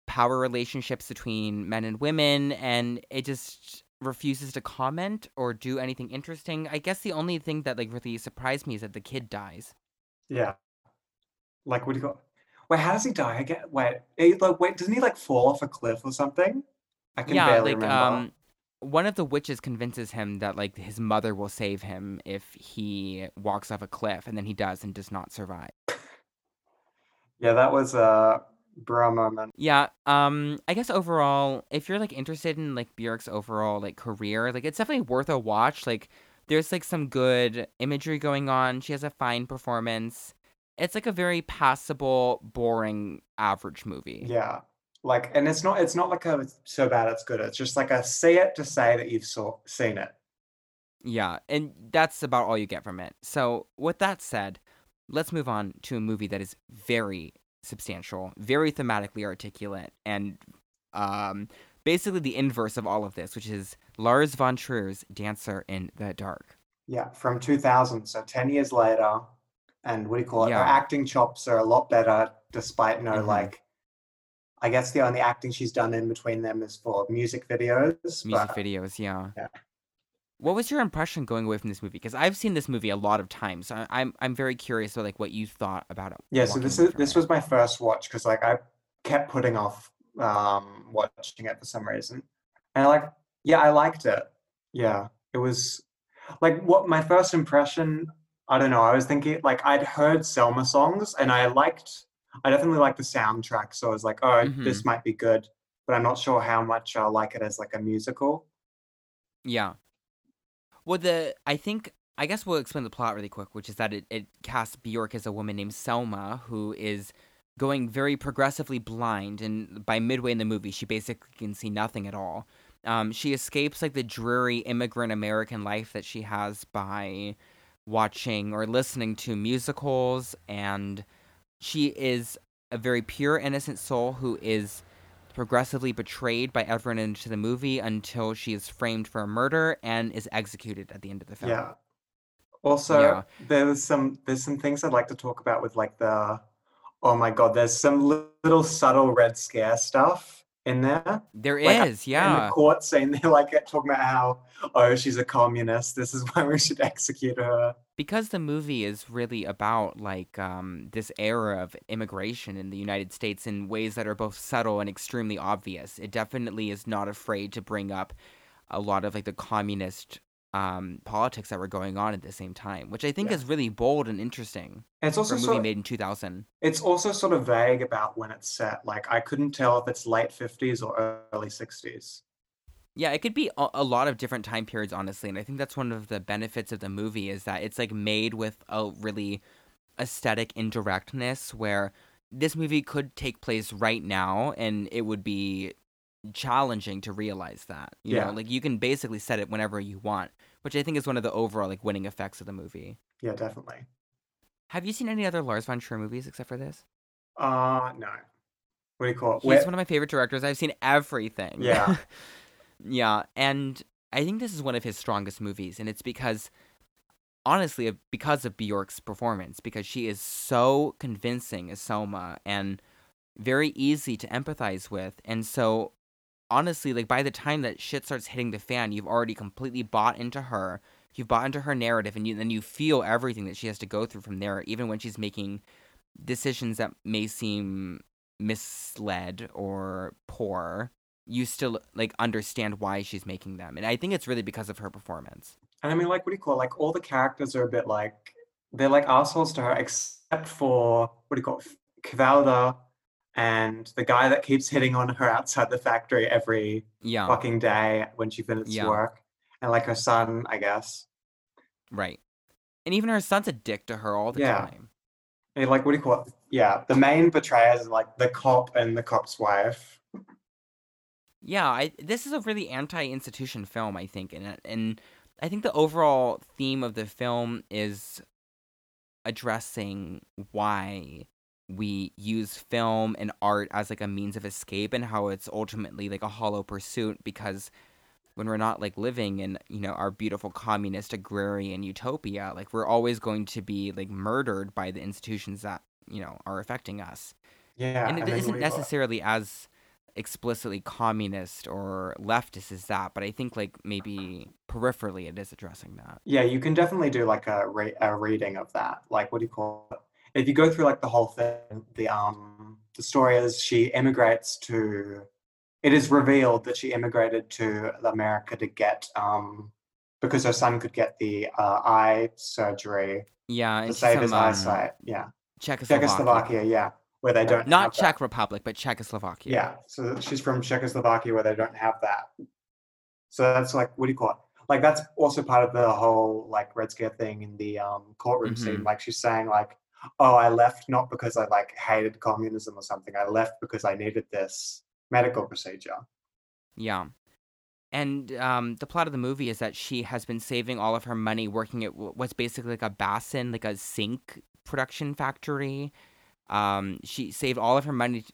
power relationships between men and women and it just refuses to comment or do anything interesting. I guess the only thing that like really surprised me is that the kid dies. Yeah. Like, what do you call? Wait, how does he die again? Wait, he, like, wait, doesn't he like fall off a cliff or something? I can yeah, barely like remember. um one of the witches convinces him that like his mother will save him if he walks off a cliff and then he does and does not survive. Yeah, that was a bra moment. Yeah, um I guess overall if you're like interested in like Bjork's overall like career, like it's definitely worth a watch. Like there's like some good imagery going on. She has a fine performance. It's like a very passable, boring, average movie. Yeah. Like, and it's not it's not like a so bad it's good. It's just like a see it to say that you've saw seen it. Yeah, and that's about all you get from it. So, with that said, let's move on to a movie that is very substantial, very thematically articulate, and um, basically the inverse of all of this, which is Lars von Trier's Dancer in the Dark. Yeah, from 2000, so 10 years later. And what do you call it? Her Yeah. acting chops are a lot better, despite no Mhm. like. I guess the only acting she's done in between them is for music videos. Music but- videos, yeah. Yeah. What was your impression going away from this movie? Because I've seen this movie a lot of times. So I'm I'm very curious about like what you thought about it. Yeah, so this is this was my first watch because like I kept putting off um watching it for some reason. And I like yeah, I liked it. Yeah. It was like what my first impression, I don't know, I was thinking like I'd heard Selma songs and I liked I definitely like the soundtrack, so I was like, oh, this might be good, but I'm not sure how much I'll like it as like a musical. Yeah. Well, the I think I guess we'll explain the plot really quick, which is that it, it casts Bjork as a woman named Selma who is going very progressively blind, and by midway in the movie, she basically can see nothing at all. Um, she escapes like the dreary immigrant American life that she has by watching or listening to musicals, and she is a very pure, innocent soul who is progressively betrayed by everyone into the movie until she is framed for a murder and is executed at the end of the film. Yeah. Also, Yeah. there's some there's some things I'd like to talk about with like the oh my god, there's some little subtle red scare stuff in there. There is, Like, In the yeah. court scene, they're like talking about how oh she's a communist. This is why we should execute her. Because the movie is really about like um, this era of immigration in the United States in ways that are both subtle and extremely obvious. It definitely is not afraid to bring up a lot of like the communist um, politics that were going on at the same time, which I think Yeah. is really bold and interesting And it's also a movie sort of, made in 2000. it's also sort of vague about when it's set. Like I couldn't tell if it's late 50s or early 60s. Yeah, it could be a, a lot of different time periods, honestly, and I think that's one of the benefits of the movie is that it's like made with a really aesthetic indirectness where this movie could take place right now and it would be challenging to realize that. You Yeah. know, like you can basically set it whenever you want, which I think is one of the overall like winning effects of the movie. Yeah, definitely. Have you seen any other Lars von Trier movies except for this? Uh no. What do you call it? He's Where- one of my favorite directors. I've seen everything. Yeah. yeah, and I think this is one of his strongest movies, and it's because, honestly, because of Bjork's performance, because she is so convincing as Selma and very easy to empathize with, and so honestly, like by the time that shit starts hitting the fan, you've already completely bought into her. You've bought into her narrative, and you, then you feel everything that she has to go through from there, even when she's making decisions that may seem misled or poor. You still like understand why she's making them, and I think it's really because of her performance. And I mean, like, what do you call it? Like, all the characters are a bit like they're like assholes to her, except for what do you call it? Cvalda and the guy that keeps hitting on her outside the factory every Yeah, fucking day when she finishes Yeah. work, and like her son, I guess. right. And even her son's a dick to her all the Yeah. time. And like, what do you call it? Yeah, the main betrayers are like the cop and the cop's wife. Yeah, I this is a really anti-institution film, I think, and and I think the overall theme of the film is addressing why we use film and art as like a means of escape and how it's ultimately like a hollow pursuit because when we're not like living in you know our beautiful communist agrarian utopia like we're always going to be like murdered by the institutions that you know are affecting us Yeah, and it then what isn't do you call it? necessarily as explicitly communist or leftist as that, but I think like maybe peripherally it is addressing that. Yeah, you can definitely do like a re- a reading of that. Like, what do you call it? If you go through like the whole thing, the um the story is she emigrates to. It is revealed that she emigrated to America to get um because her son could get the uh, eye surgery Yeah, to save his um, eyesight. Yeah, Czechoslovakia. Czechoslovakia. Yeah, where they don't Not have that. Czech Republic, but Czechoslovakia. Yeah, so she's from Czechoslovakia where they don't have that. So that's like, what do you call it? Like that's also part of the whole like Red Scare thing in the um, courtroom scene. Mhm. Like she's saying like, oh, I left not because I like hated communism or something. I left because I needed this medical procedure. Yeah. And um, the plot of the movie is that she has been saving all of her money working at wh- what's basically like a basin, like a sink production factory. Um, she saved all of her money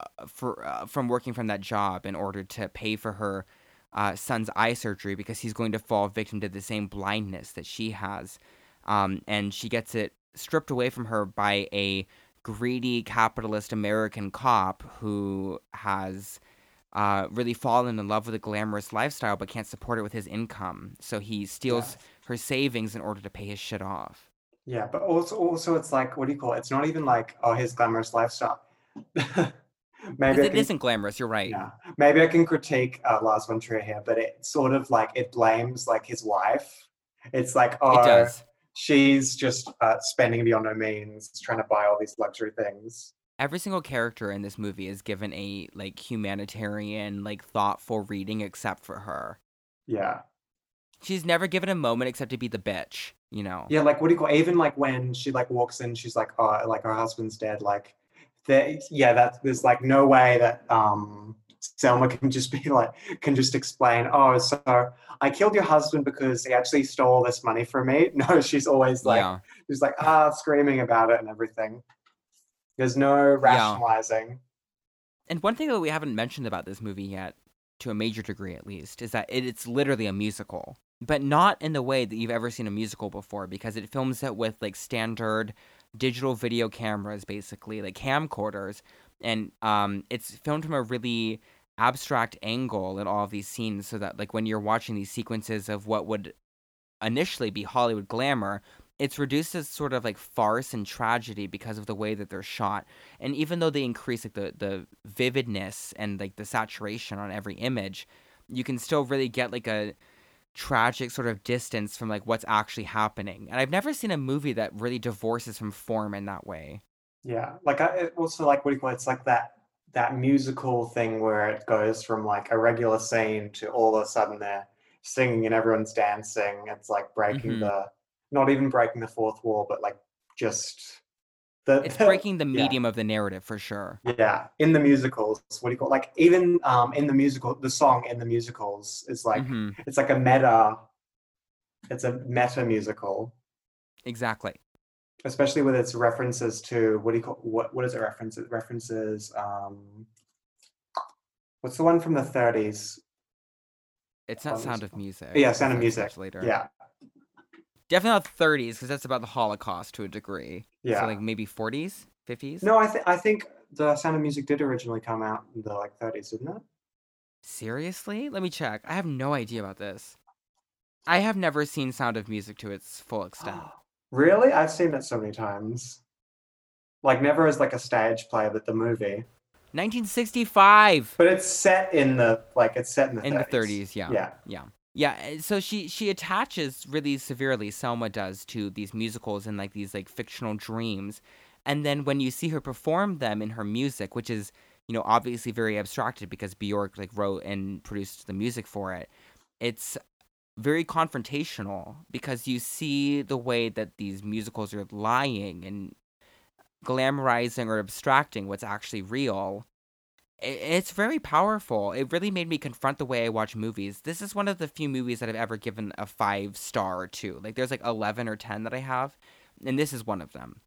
uh, for uh, from working from that job in order to pay for her uh, son's eye surgery because he's going to fall victim to the same blindness that she has. Um, and she gets it stripped away from her by a greedy capitalist American cop who has uh, really fallen in love with a glamorous lifestyle but can't support it with his income. So he steals her savings in order to pay his shit off. Yeah, but also also it's like, what do you call it? It's not even like, oh, his glamorous lifestyle. Maybe it can- isn't glamorous, you're right. Yeah, maybe I can critique uh, Lars von Trier here, but it sort of like it blames like his wife. It's like, oh, It does. She's just uh, spending beyond her means, trying to buy all these luxury things. Every single character in this movie is given a like humanitarian, like thoughtful reading except for her. Yeah, She's never given a moment except to be the bitch, you know. yeah. Like, what do you call? Even like when she like walks in, she's like, oh, like her husband's dead. Like, yeah, that there's like no way that um Selma can just be like can just explain. Oh, so I killed your husband because he actually stole this money from me. No, she's always like. yeah. who's like ah screaming about it and everything. There's no rationalizing. And one thing that we haven't mentioned about this movie yet, to a major degree at least, is that it, it's literally a musical. But not in the way that you've ever seen a musical before, because it films it with like standard digital video cameras, basically, like camcorders. And um, it's filmed from a really abstract angle in all of these scenes, so that like when you're watching these sequences of what would initially be Hollywood glamour, it's reduced as sort of like farce and tragedy because of the way that they're shot and even though they increase like the the vividness and like the saturation on every image you can still really get like a tragic sort of distance from like what's actually happening. And I've never seen a movie that really divorces from form in that way. Yeah, like I also like what do you call it? It's like that that musical thing where it goes from like a regular scene to all of a sudden they're singing and everyone's dancing. It's like breaking Mhm. the not even breaking the fourth wall, but like just the It's breaking the yeah. medium of the narrative for sure. Yeah, in the musicals, what do you call like even um in the musical the song in the musicals is like Mhm. it's like a meta it's a meta musical, Exactly. Especially with its references to what do you call what what is it reference references um what's the one from the 30s? It's not Oh, Sound of Music. Yeah, Sound of Music. Later. Yeah. Definitely not 30s because that's about the Holocaust to a degree. Yeah. So like maybe 40s, 50s. No, I think I think the Sound of Music did originally come out in the like 30s, didn't it? Seriously? Let me check. I have no idea about this. I have never seen Sound of Music to its full extent. Really? I've seen it so many times. Like never as like a stage play, but the movie. 1965 But it's set in the like it's set in the in 30s. the 30s, yeah. Yeah. Yeah. Yeah, uh, so she she attaches really severely Selma does to these musicals and like these like fictional dreams. And then when you see her perform them in her music, which is, you know, obviously very abstracted because Bjork like wrote and produced the music for it, it's very confrontational because you see the way that these musicals are lying and glamorizing or abstracting what's actually real it's very powerful. It really made me confront the way I watch movies. This is one of the few movies that I've ever given a five star to. Like, there's like 11 or 10 that I have, and this is one of them.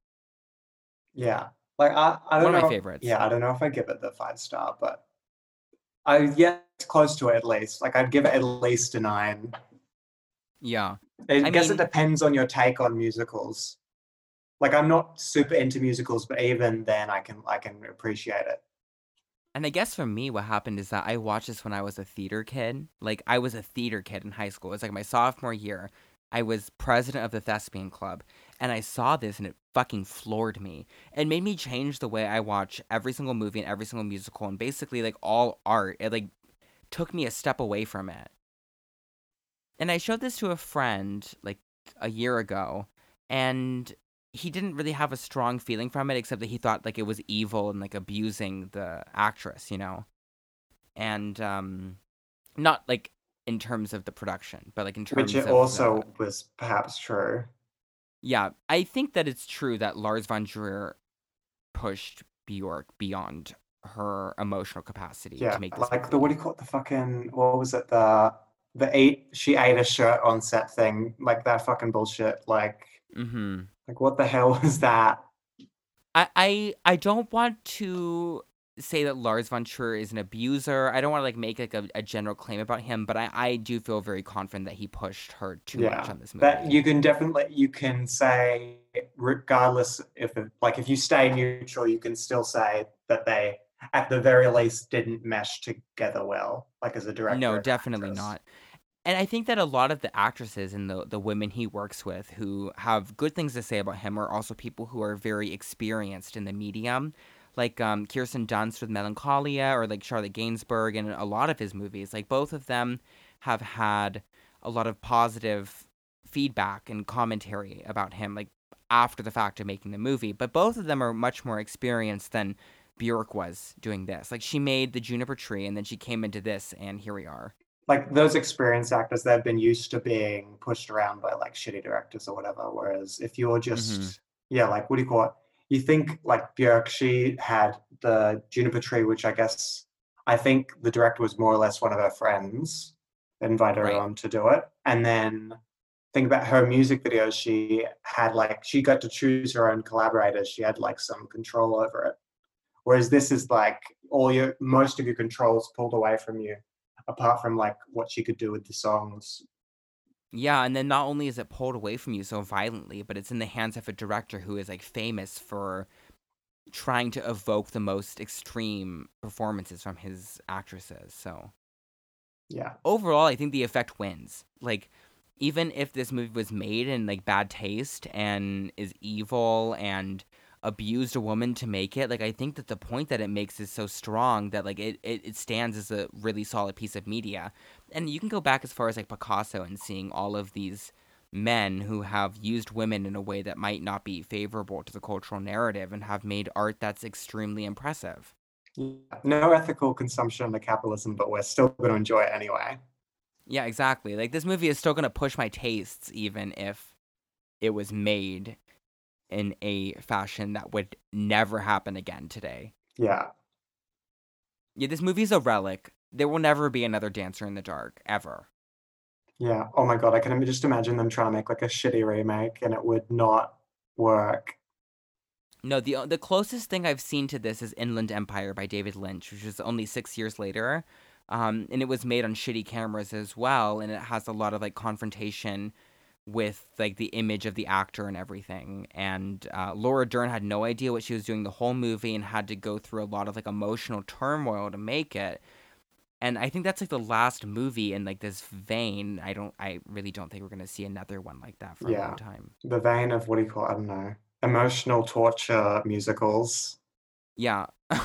Yeah. Like I, I don't One of my know. favorites. Yeah, I don't know if I give it the five star, but I yeah, it's close to it at least. Like I'd give it at least a nine. Yeah. I, I guess mean- it depends on your take on musicals. Like I'm not super into musicals, but even then I can I can appreciate it. And I guess for me, what happened is that I watched this when I was a theater kid. Like, I was a theater kid in high school. It was like my sophomore year. I was president of the thespian club, and I saw this, and it fucking floored me. It made me change the way I watch every single movie and every single musical, and basically like all art. It like took me a step away from it. And I showed this to a friend like a year ago, and he didn't really have a strong feeling from it except that he thought like it was evil and like abusing the actress you know and um not like in terms of the production but like in terms Which it also the- was perhaps true. yeah i think that it's true that lars von trier pushed bjork beyond her emotional capacity Yeah, to make this like the what do you call it? The fucking what was it? The the eight she ate a shirt on set thing, like that fucking bullshit. Like mm-hmm like what the hell was that? I, I I don't want to say that Lars von Trier is an abuser. I don't want to like make like a, a general claim about him, but I, I do feel very confident that he pushed her too much on this movie. That you can definitely you can say regardless if it, like if you stay neutral, you can still say that they at the very least didn't mesh together well, like as a director. no, definitely actress. not. And I think that a lot of the actresses and the the women he works with who have good things to say about him are also people who are very experienced in the medium. Like um, Kirsten Dunst with Melancholia, or like Charlotte Gainsbourg in a lot of his movies. Like both of them have had a lot of positive feedback and commentary about him, like after the fact of making the movie. But both of them are much more experienced than Bjork was doing this. Like she made the Juniper Tree, and then she came into this, and here we are. Like those experienced actors, they've been used to being pushed around by like shitty directors or whatever. Whereas if you're just Mhm. yeah, like what do you call it? You think like Björk, she had the Juniper Tree, which I guess I think the director was more or less one of her friends that invited Right. her on to do it. And then think about her music videos, she had like she got to choose her own collaborators. She had like some control over it. Whereas this is like all your most of your controls pulled away from you, apart from like what she could do with the songs. Yeah, and then not only is it pulled away from you so violently, but it's in the hands of a director who is like famous for trying to evoke the most extreme performances from his actresses. So Yeah. overall, I think the effect wins. Like, even if this movie was made in like bad taste and is evil and abused a woman to make it. Like I think that the point that it makes is so strong that like it, it, it stands as a really solid piece of media. And you can go back as far as like Picasso and seeing all of these men who have used women in a way that might not be favorable to the cultural narrative and have made art that's extremely impressive. No ethical consumption under capitalism, but we're still going to enjoy it anyway. Yeah, exactly. Like this movie is still going to push my tastes even if it was made in a fashion that would never happen again today. Yeah. Yeah, this movie's a relic. There will never be another Dancer in the Dark ever. Yeah. Oh my god, I can just imagine them trying to make like a shitty remake and it would not work. No, the the closest thing I've seen to this is Inland Empire by David Lynch, which was only six years later, um, and it was made on shitty cameras as well, and it has a lot of like confrontation with like the image of the actor and everything. And uh, Laura Dern had no idea what she was doing the whole movie and had to go through a lot of like emotional turmoil to make it. And I think that's like the last movie in like this vein. I don't, I really don't think we're gonna see another one like that for a long time. The vein of what do you call it? I don't know. Emotional torture musicals. Yeah.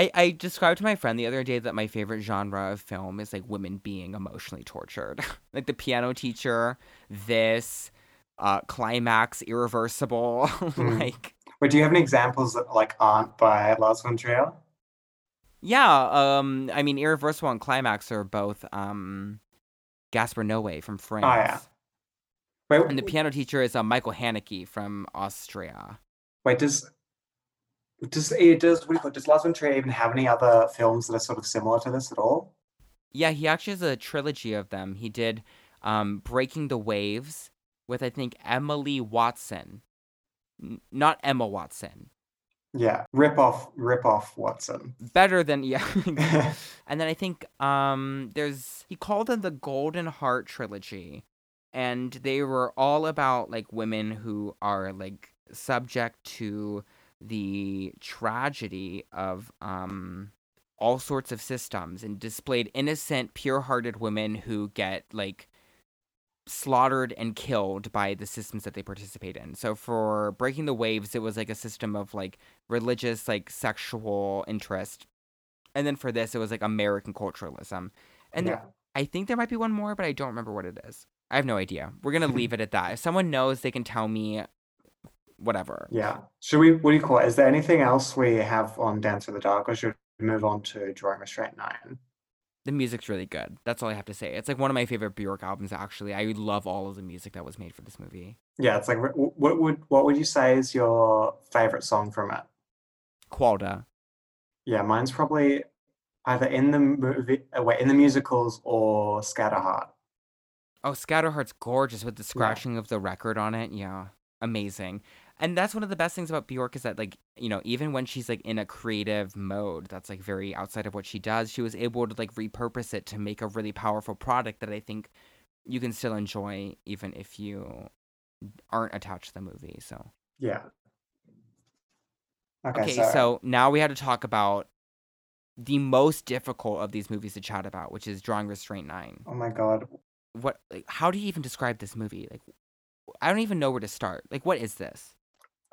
I, I described to my friend the other day that my favorite genre of film is like women being emotionally tortured. like the piano teacher, this, uh, climax, irreversible. Mm. like Wait, do you have any examples that like aren't by Lars von Trier? yeah, um I mean irreversible and climax are both um Gaspar Noé from France. Oh yeah. Wait, And the piano teacher is uh, Michael Haneke from Austria. wait, does does it does what do you call it? Does Lars von Trier even have any other films that are sort of similar to this at all? Yeah, he actually has a trilogy of them. He did um, Breaking the Waves with, I think, Emily Watson. N- not Emma Watson. Yeah. Rip off rip off Watson. Better than, yeah. and then I think um, there's, he called them the Golden Heart Trilogy. And they were all about, like, women who are, like, subject to the tragedy of um, all sorts of systems and displayed innocent, pure hearted women who get like slaughtered and killed by the systems that they participate in. So for Breaking the Waves, it was like a system of like religious, like sexual interest. And then for this, it was like American culturalism. And yeah. there, I think there might be one more, but I don't remember what it is. I have no idea. We're going to leave it at that. If someone knows, they can tell me whatever. Yeah. Should we, what do you call it? Is there anything else we have on Dancer in the Dark or should we move on to Drawing Restraint 9? The music's really good. That's all I have to say. It's like one of my favorite Bjork albums, actually. I love all of the music that was made for this movie. Yeah, it's like wh- wh- what would what would you say is your favorite song from it? Cvalda. Yeah, mine's probably either in the movie, uh, wait, in the musicals or Scatterheart. Oh, Scatterheart's gorgeous with the scratching of the record on it. Yeah, amazing. And that's one of the best things about Bjork is that, like, you know, even when she's like in a creative mode that's like very outside of what she does, she was able to like repurpose it to make a really powerful product that I think you can still enjoy even if you aren't attached to the movie. So, Yeah. Okay, okay, so, so now we had to talk about the most difficult of these movies to chat about, which is Drawing Restraint 9. oh my god, what like, how do you even describe this movie like i don't even know where to start like what is this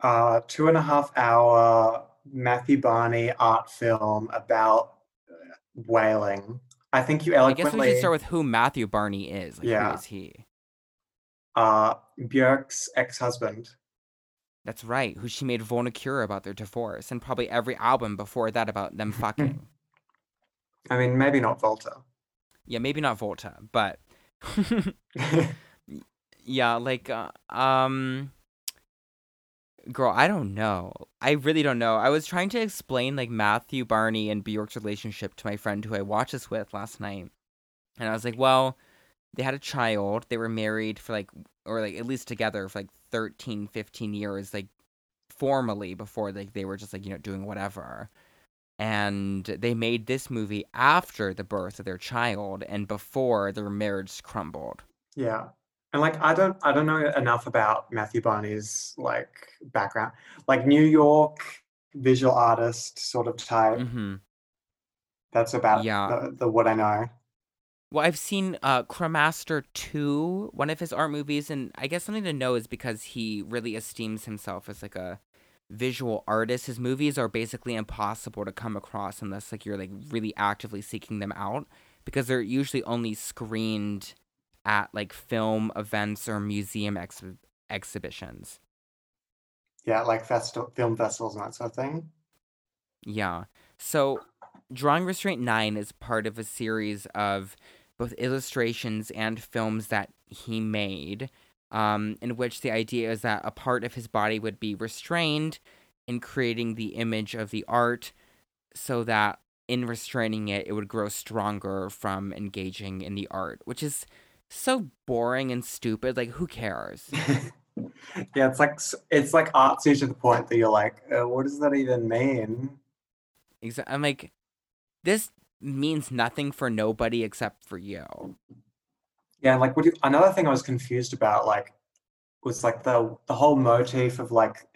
uh, two and a half hour Matthew Barney art film about uh, whaling. I think you eloquently. i guess we should start with who matthew barney is like Yeah. who is he uh, Björk's ex-husband. that's right who she made Vulnicura about their divorce and probably every album before that about them fucking I mean, maybe not Volta. yeah maybe not volta but yeah like uh, um girl i don't know. I really don't know. I was trying to explain like matthew barney and bjork's relationship to my friend who i watched this with last night. And i was like well they had a child. They were married for like or like at least together for like 13 15 years like formally before like they were just like you know doing whatever. And they made this movie after the birth of their child and before their marriage crumbled. Yeah. And like I don't I don't know enough about Matthew Barney's like background. Like New York visual artist sort of type. hmm That's about Yeah. the, the what I know. Well, I've seen uh, Cremaster 2, one of his art movies, and I guess something to know is because he really esteems himself as like a visual artist. His movies are basically impossible to come across unless like you're like really actively seeking them out because they're usually only screened at like film events or museum ex- exhibitions. Yeah, like festi- film festivals and that sort of thing. Yeah. So, Drawing Restraint 9 is part of a series of both illustrations and films that he made, um, in which the idea is that a part of his body would be restrained in creating the image of the art so that in restraining it, it would grow stronger from engaging in the art, which is so boring and stupid. Like, who cares? yeah, it's like it's like artsy to the point that you're like, uh, what does that even mean? Exa- I'm like, this means nothing for nobody except for you. Yeah, like what do you, another thing I was confused about, like, was like the the whole motif of like,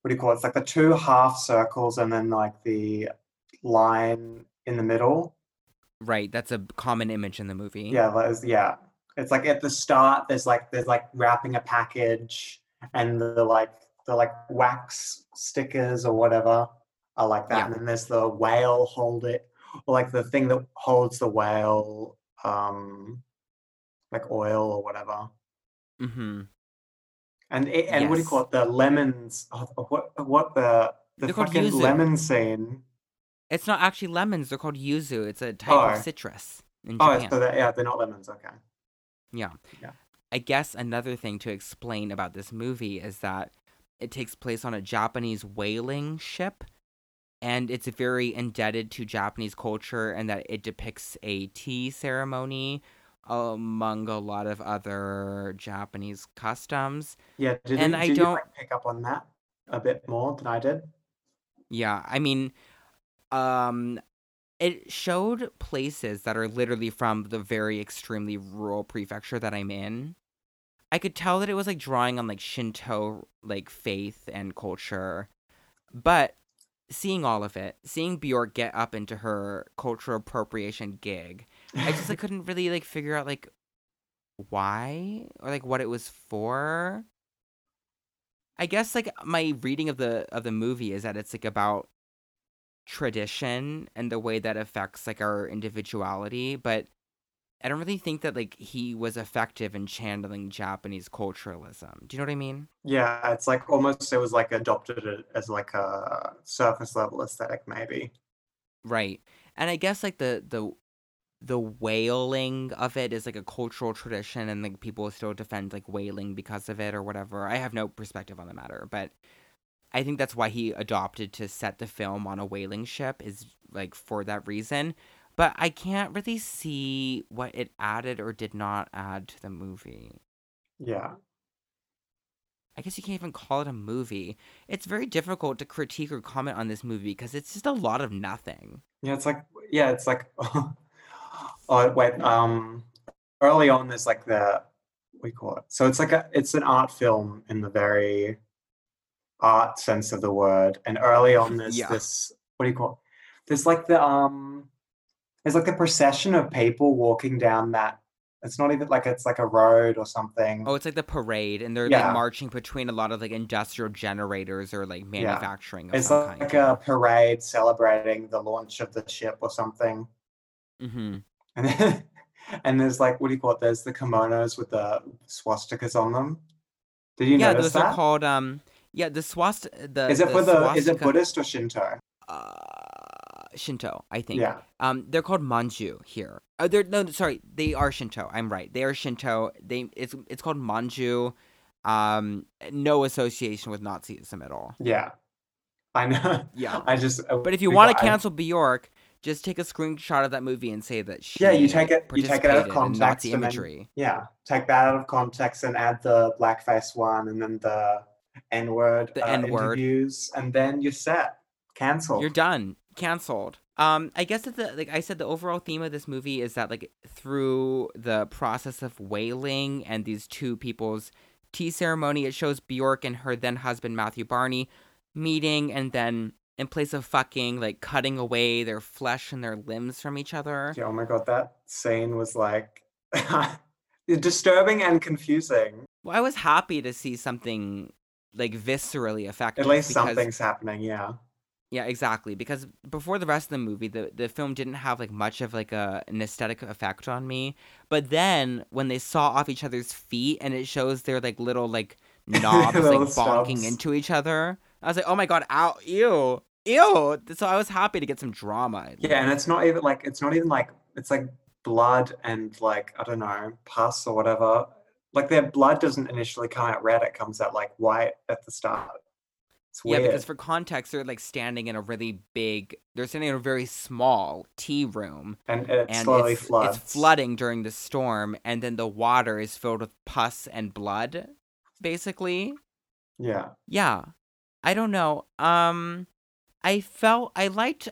what do you call it? It's like the two half circles and then like the line in the middle. Right, that's a common image in the movie. Yeah, that is, yeah. It's like at the start, there's like there's like wrapping a package, and the like the like wax stickers or whatever are like that, Yeah. and then there's the whale hold it, or like the thing that holds the whale, um, like oil or whatever. Mm-hmm. And it, and what do you call it? The lemons. Oh, what what the the They're fucking lemon scene? It's not actually lemons, they're called yuzu. It's a type Oh. of citrus in Japan. Oh, so yeah, they're not lemons. Okay. Yeah. Yeah. I guess another thing to explain about this movie is that it takes place on a Japanese whaling ship and it's very indebted to Japanese culture and that it depicts a tea ceremony among a lot of other Japanese customs. Yeah. Did And you, I did you don't- like, pick up on that a bit more than I did? Yeah, I mean, um, it showed places that are literally from the very extremely rural prefecture that I'm in. I could tell that it was like drawing on like Shinto like faith and culture, but seeing all of it, seeing Bjork get up into her cultural appropriation gig, I just like couldn't really like figure out like why or like what it was for. I guess like my reading of the of the movie is that it's like about tradition and the way that affects like our individuality, but I don't really think that like he was effective in channeling Japanese culturalism. Do you know what I mean? Yeah, it's like almost it was like adopted as like a surface level aesthetic, maybe. Right. And I guess like the the the whaling of it is like a cultural tradition and like people still defend like whaling because of it or whatever. I have no perspective on the matter, but I think that's why he adopted to set the film on a whaling ship is like for that reason. But I can't really see what it added or did not add to the movie. Yeah. I guess you can't even call it a movie. It's very difficult to critique or comment on this movie because it's just a lot of nothing. Yeah, it's like yeah, it's like oh wait, um early on there's like the what do you call it? So it's like a it's an art film in the very art sense of the word. And early on there's Yeah. this what do you call it? There's like the um there's like the procession of people walking down that it's not even like it's like a road or something. Oh, it's like the parade, and they're Yeah. like marching between a lot of like industrial generators or like manufacturing of it's like, a parade celebrating the launch of the ship or something. Mm-hmm. And then, and there's like, what do you call it? There's the kimonos with the swastikas on them. Did you Yeah, notice those that? are called um. Yeah, the swast. The is it for the is it Buddhist or Shinto? Uh, Shinto, I think. Yeah. Um, they're called manji here. Uh, they're no, sorry, they are Shinto. I'm right. They are Shinto. They it's it's called manji. Um, no association with Nazism at all. Yeah. I know. Yeah. I just. uh, But if you want to I- cancel Bjork, just take a screenshot of that movie and say that she Yeah, you take it- you take it out of context Nazi and then- Yeah, take that out of context and add the blackface one, and then the N word The uh, N-word. interviews, and then you're set. Cancel. You're done. Cancelled. Um, I guess that the like I said, the overall theme of this movie is that like through the process of whaling and these two people's tea ceremony, it shows Bjork and her then husband Matthew Barney meeting and then in place of fucking, like cutting away their flesh and their limbs from each other. Yeah, oh my god, that scene was like disturbing and confusing. Well, I was happy to see something like viscerally effective. At least because- something's happening. Yeah. Yeah, exactly. Because before the rest of the movie, the, the film didn't have like much of like a an aesthetic effect on me. But then when they saw off each other's feet and it shows their like little like knobs like Little bonking stubs. into each other, I was like, oh my god, ow, ew, ew. So I was happy to get some drama. Yeah, and it's not even like it's not even like it's like blood and like I don't know pus or whatever. Like their blood doesn't initially come out red; it comes out like white at the start. It's yeah, because for context, they're like standing in a really big. They're standing in a very small tea room, and it and slowly it's, floods. it's flooding during the storm, and then the water is filled with pus and blood, basically. Yeah, Yeah. I don't know. Um I felt I liked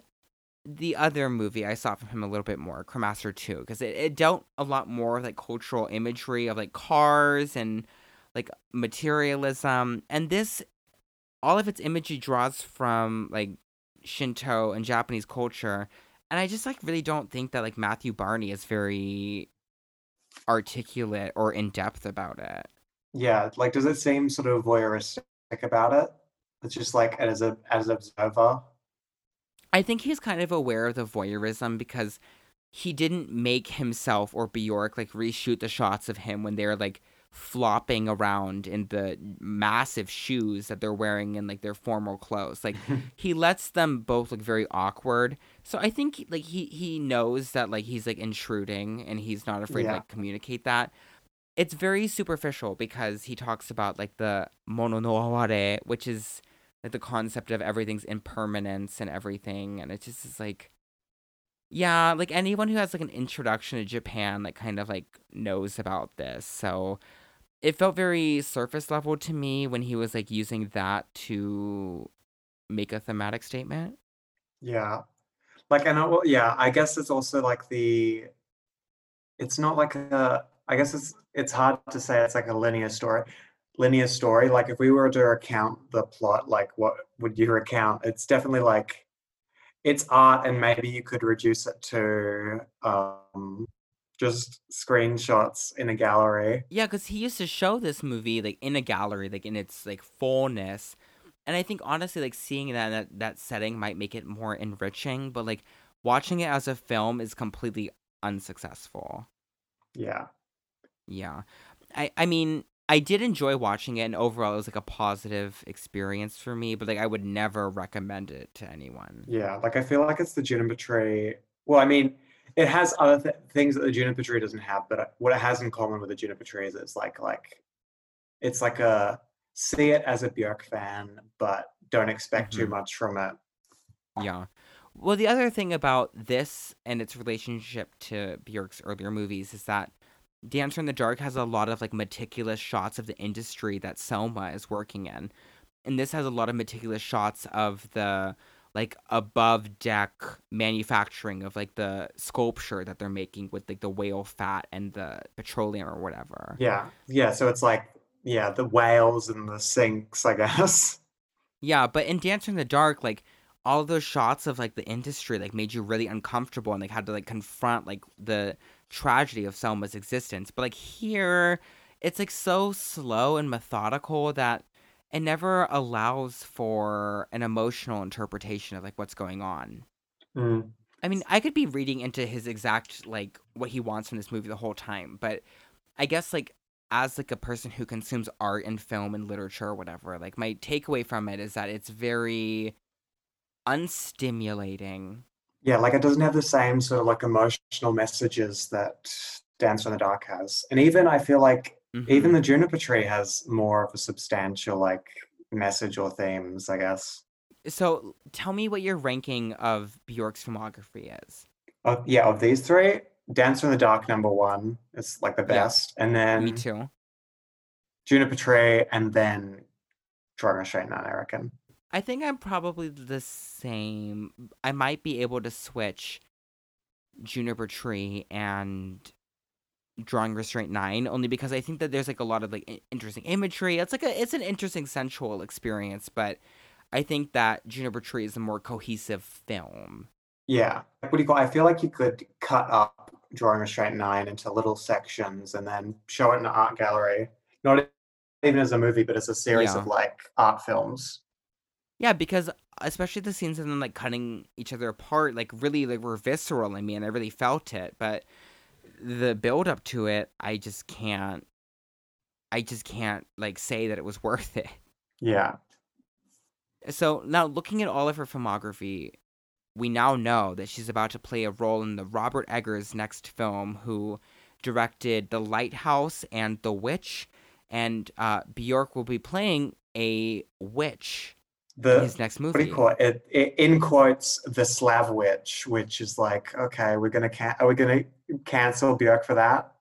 the other movie I saw from him a little bit more, Cremaster 2, because it, it dealt a lot more with like cultural imagery of like cars and like materialism. And this all of its imagery draws from like Shinto and Japanese culture. And I just like really don't think that like Matthew Barney is very articulate or in depth about it. yeah. Like, does it seem sort of voyeuristic about it? It's just like as a as an observer. I think he's kind of aware of the voyeurism because he didn't make himself or Bjork like reshoot the shots of him when they're like flopping around in the massive shoes that they're wearing in like their formal clothes. Like he lets them both look very awkward. So I think like he he knows that like he's like intruding and he's not afraid to like communicate that. It's very superficial because he talks about like the mono no aware, which is like the concept of everything's impermanence and everything and it just is like yeah like anyone who has like an introduction to japan like kind of like knows about this so it felt very surface level to me when he was like using that to make a thematic statement Yeah. Like I know uh, yeah, I guess it's also like the it's not like a I guess it's it's hard to say it's like a linear story. Linear story. Like if we were to recount the plot, like what would you recount? It's definitely like it's art and maybe you could reduce it to um just screenshots in a gallery. yeah because he used to show this movie like in a gallery like in its like fullness and i think honestly like seeing that that, that setting might make it more enriching but like watching it as a film is completely unsuccessful Yeah. Yeah. I I mean, I did enjoy watching it and overall it was like a positive experience for me, but like I would never recommend it to anyone. Yeah, like I feel like it's the juniper tree. Well, I mean, it has other th- things that the juniper tree doesn't have, but uh, what it has in common with the juniper tree is it's like like it's like a see it as a Björk fan, but don't expect too Mhm. much from it. Yeah. Well, the other thing about this and its relationship to Björk's earlier movies is that Dancer in the Dark has a lot of like meticulous shots of the industry that Selma is working in. And this has a lot of meticulous shots of the like above deck manufacturing of like the sculpture that they're making with like the whale fat and the petroleum or whatever. Yeah, yeah. So it's like yeah, the whales and the sinks, I guess. Yeah, but in Dancer in the Dark, like all those shots of like the industry like made you really uncomfortable and like had to like confront like the tragedy of Selma's existence. But like here, it's like so slow and methodical that it never allows for an emotional interpretation of like what's going on. Mm. I mean, I could be reading into his exact like what he wants from this movie the whole time, but I guess like as like a person who consumes art and film and literature or whatever, like my takeaway from it is that it's very unstimulating. Yeah, like it doesn't have the same sort of like emotional messages that Dancer in the Dark has, and even I feel like even Mhm. the juniper tree has more of a substantial like message or themes, I guess. So tell me what your ranking of Bjork's filmography is. Of, yeah, of these three, Dancer in the Dark number one is like the Yeah, best, and then me too. Juniper Tree, and then Drawing Restraint Nine, I reckon. I think I'm probably the same. I might be able to switch Juniper Tree and Drawing Restraint 9 only because I think that there's like a lot of like interesting imagery. It's like a it's an interesting sensual experience, but I think that Juniper Tree is a more cohesive film. Yeah, what do you call? I feel like you could cut up Drawing Restraint Nine into little sections and then show it in an art gallery. Not even as a movie, but as a series Yeah. of like art films. Yeah, because especially the scenes of them like cutting each other apart, like really like were visceral. I mean, and I really felt it, but the build up to it, I just can't. I just can't like say that it was worth it. Yeah. So now looking at all of her filmography, we now know that she's about to play a role in the Robert Eggers next film, who directed The Lighthouse and The Witch, and uh, Bjork will be playing a witch in The his next movie. it? It, it? In quotes, the Slav witch, which is like, okay, we're gonna can are we gonna cancel Björk for that?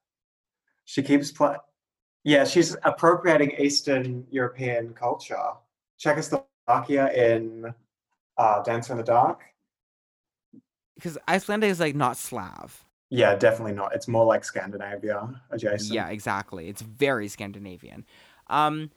She keeps playing. Yeah, she's appropriating Eastern European culture. Czechoslovakia in uh, Dancer in the Dark. Because Icelandic is like not Slav. Yeah, definitely not. It's more like Scandinavia adjacent. Yeah, exactly. It's very Scandinavian. Um,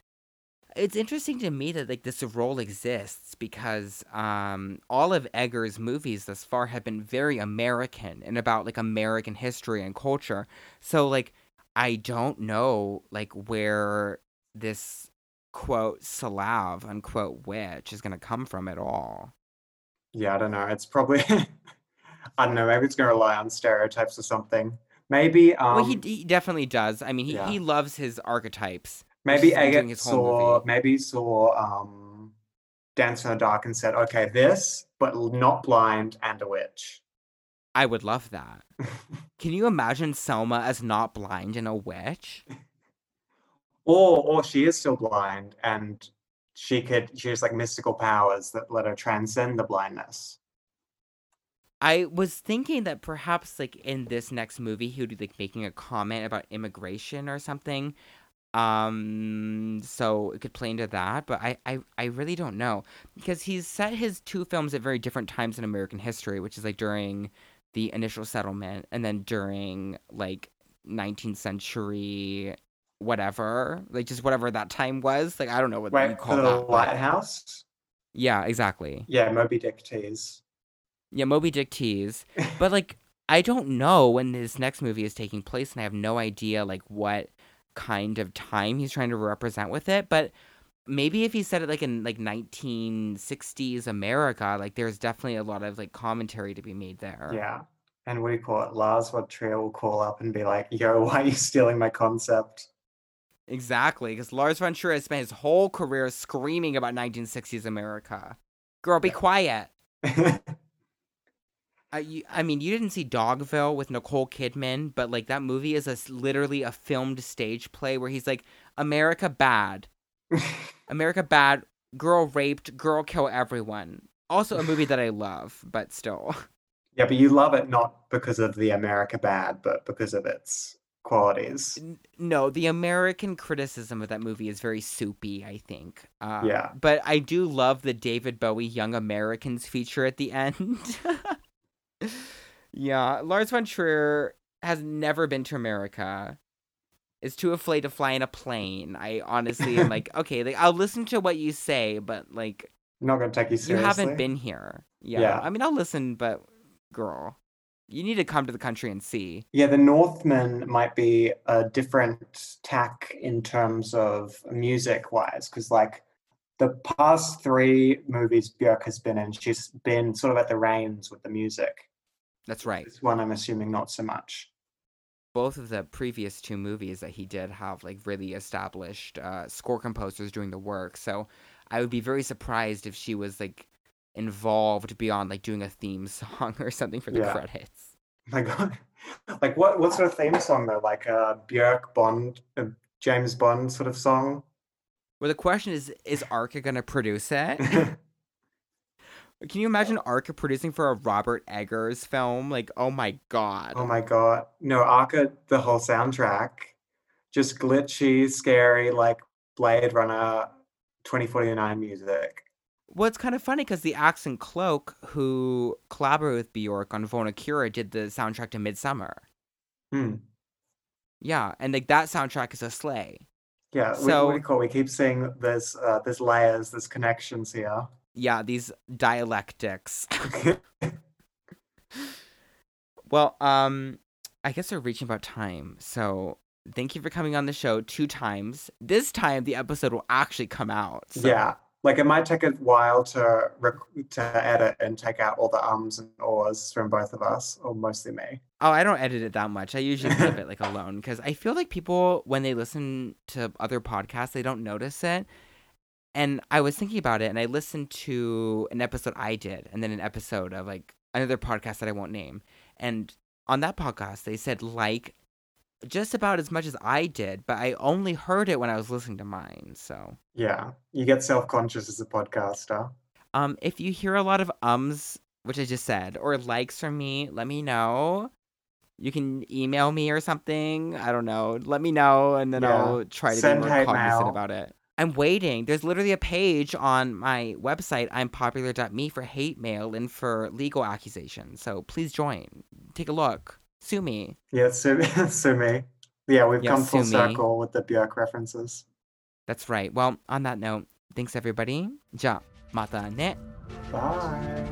it's interesting to me that like this role exists because um, all of Eggers' movies thus far have been very American and about like American history and culture. So like, I don't know like where this quote Slav unquote witch is gonna come from at all. Yeah, I don't know. It's probably I don't know. Maybe it's gonna rely on stereotypes or something. Maybe um, well, he, he definitely does. I mean, he, yeah. he loves his archetypes. Maybe he's been doing Agate saw movie. maybe saw um Dance in the Dark and said, okay, this, but not blind and a witch. I would love that. Can you imagine Selma as not blind and a witch? or or she is still blind and she could she has like mystical powers that let her transcend the blindness. I was thinking that perhaps like in this next movie he would be like making a comment about immigration or something. Um so it could play into that, but I, I I really don't know. Because he's set his two films at very different times in American history, which is like during the initial settlement and then during like 19th century whatever. Like just whatever that time was. Like I don't know what you Wait, call for that. the but- lighthouse? Yeah, exactly. Yeah, Moby Dick tease. Yeah, Moby Dick tease. But like I don't know when this next movie is taking place and I have no idea like what kind of time he's trying to represent with it, but maybe if he said it like in like 1960s America, like there's definitely a lot of like commentary to be made there. Yeah. And what do you call it? Lars von Trier will call up and be like, yo, why are you stealing my concept? Exactly, because Lars von Trier has spent his whole career screaming about 1960s America. Girl, be Yeah. quiet. I, you, I mean, you didn't see Dogville with Nicole Kidman, but like that movie is a literally a filmed stage play where he's like, America bad, America bad, girl raped, girl kill everyone. Also a movie that I love, but still. yeah, but you love it not because of the America bad, but because of its qualities. No, the American criticism of that movie is very soupy, I think. Uh, Yeah. But I do love the David Bowie Young Americans feature at the end. yeah, Lars von Trier has never been to America. Is too afraid to fly in a plane. I honestly am like, okay, like I'll listen to what you say, but like I'm Not going to take you seriously. you haven't been here. Yeah. Yeah. I mean, I'll listen, but girl, you need to come to the country and see. Yeah, The Northman might be a different tack in terms of music wise, because like the past three movies Björk has been in, she's been sort of at the reins with the music. That's right. This one, I'm assuming, not so much. both of the previous two movies that he did have like really established uh, score composers doing the work. So I would be very surprised if she was like involved beyond like doing a theme song or something for the Yeah. credits. My God, like what what sort of theme song though? Like a Björk Bond, a James Bond sort of song? Well, the question is, is Arca gonna produce it? Can you imagine Arca producing for a Robert Eggers film? Like, oh my god. Oh my god. No, Arca, the whole soundtrack. Just glitchy, scary, like Blade Runner 2049 music. Well, it's kind of funny because the Haxan Cloak, who collaborated with Bjork on Vulnicura, did the soundtrack to Midsommar. Hmm. Yeah, and like that soundtrack is a slay. Yeah, we, what do So- you call we keep seeing there's uh, there's layers, there's connections here. Yeah, these dialectics. well, um, I guess we're reaching about time, so thank you for coming on the show two times. This time, the episode will actually come out. so- Yeah. Like it might take a while to rec- to edit and take out all the ums and ors from both of us, or mostly me. Oh, I don't edit it that much. I usually leave it like alone because I feel like people when they listen to other podcasts, they don't notice it. And I was thinking about it, and I listened to an episode I did, and then an episode of like another podcast that I won't name. And on that podcast, they said like just about as much as I did, but I only heard it when I was listening to mine. So, Yeah, you get self conscious as a podcaster. um, if you hear a lot of ums, which I just said, or likes from me, let me know. You can email me or something. I don't know. Let me know, and then Yeah. I'll try to Send be more cognizant mail. about it. I'm waiting. There's literally a page on my website, impopular.me, for hate mail and for legal accusations. So please join. Take a look. Sue me. Yeah, sue me. sue me. Yeah, we've yeah, come full circle with the Björk references. That's right. Well, on that note, thanks everybody. Ja, mata ne. Bye.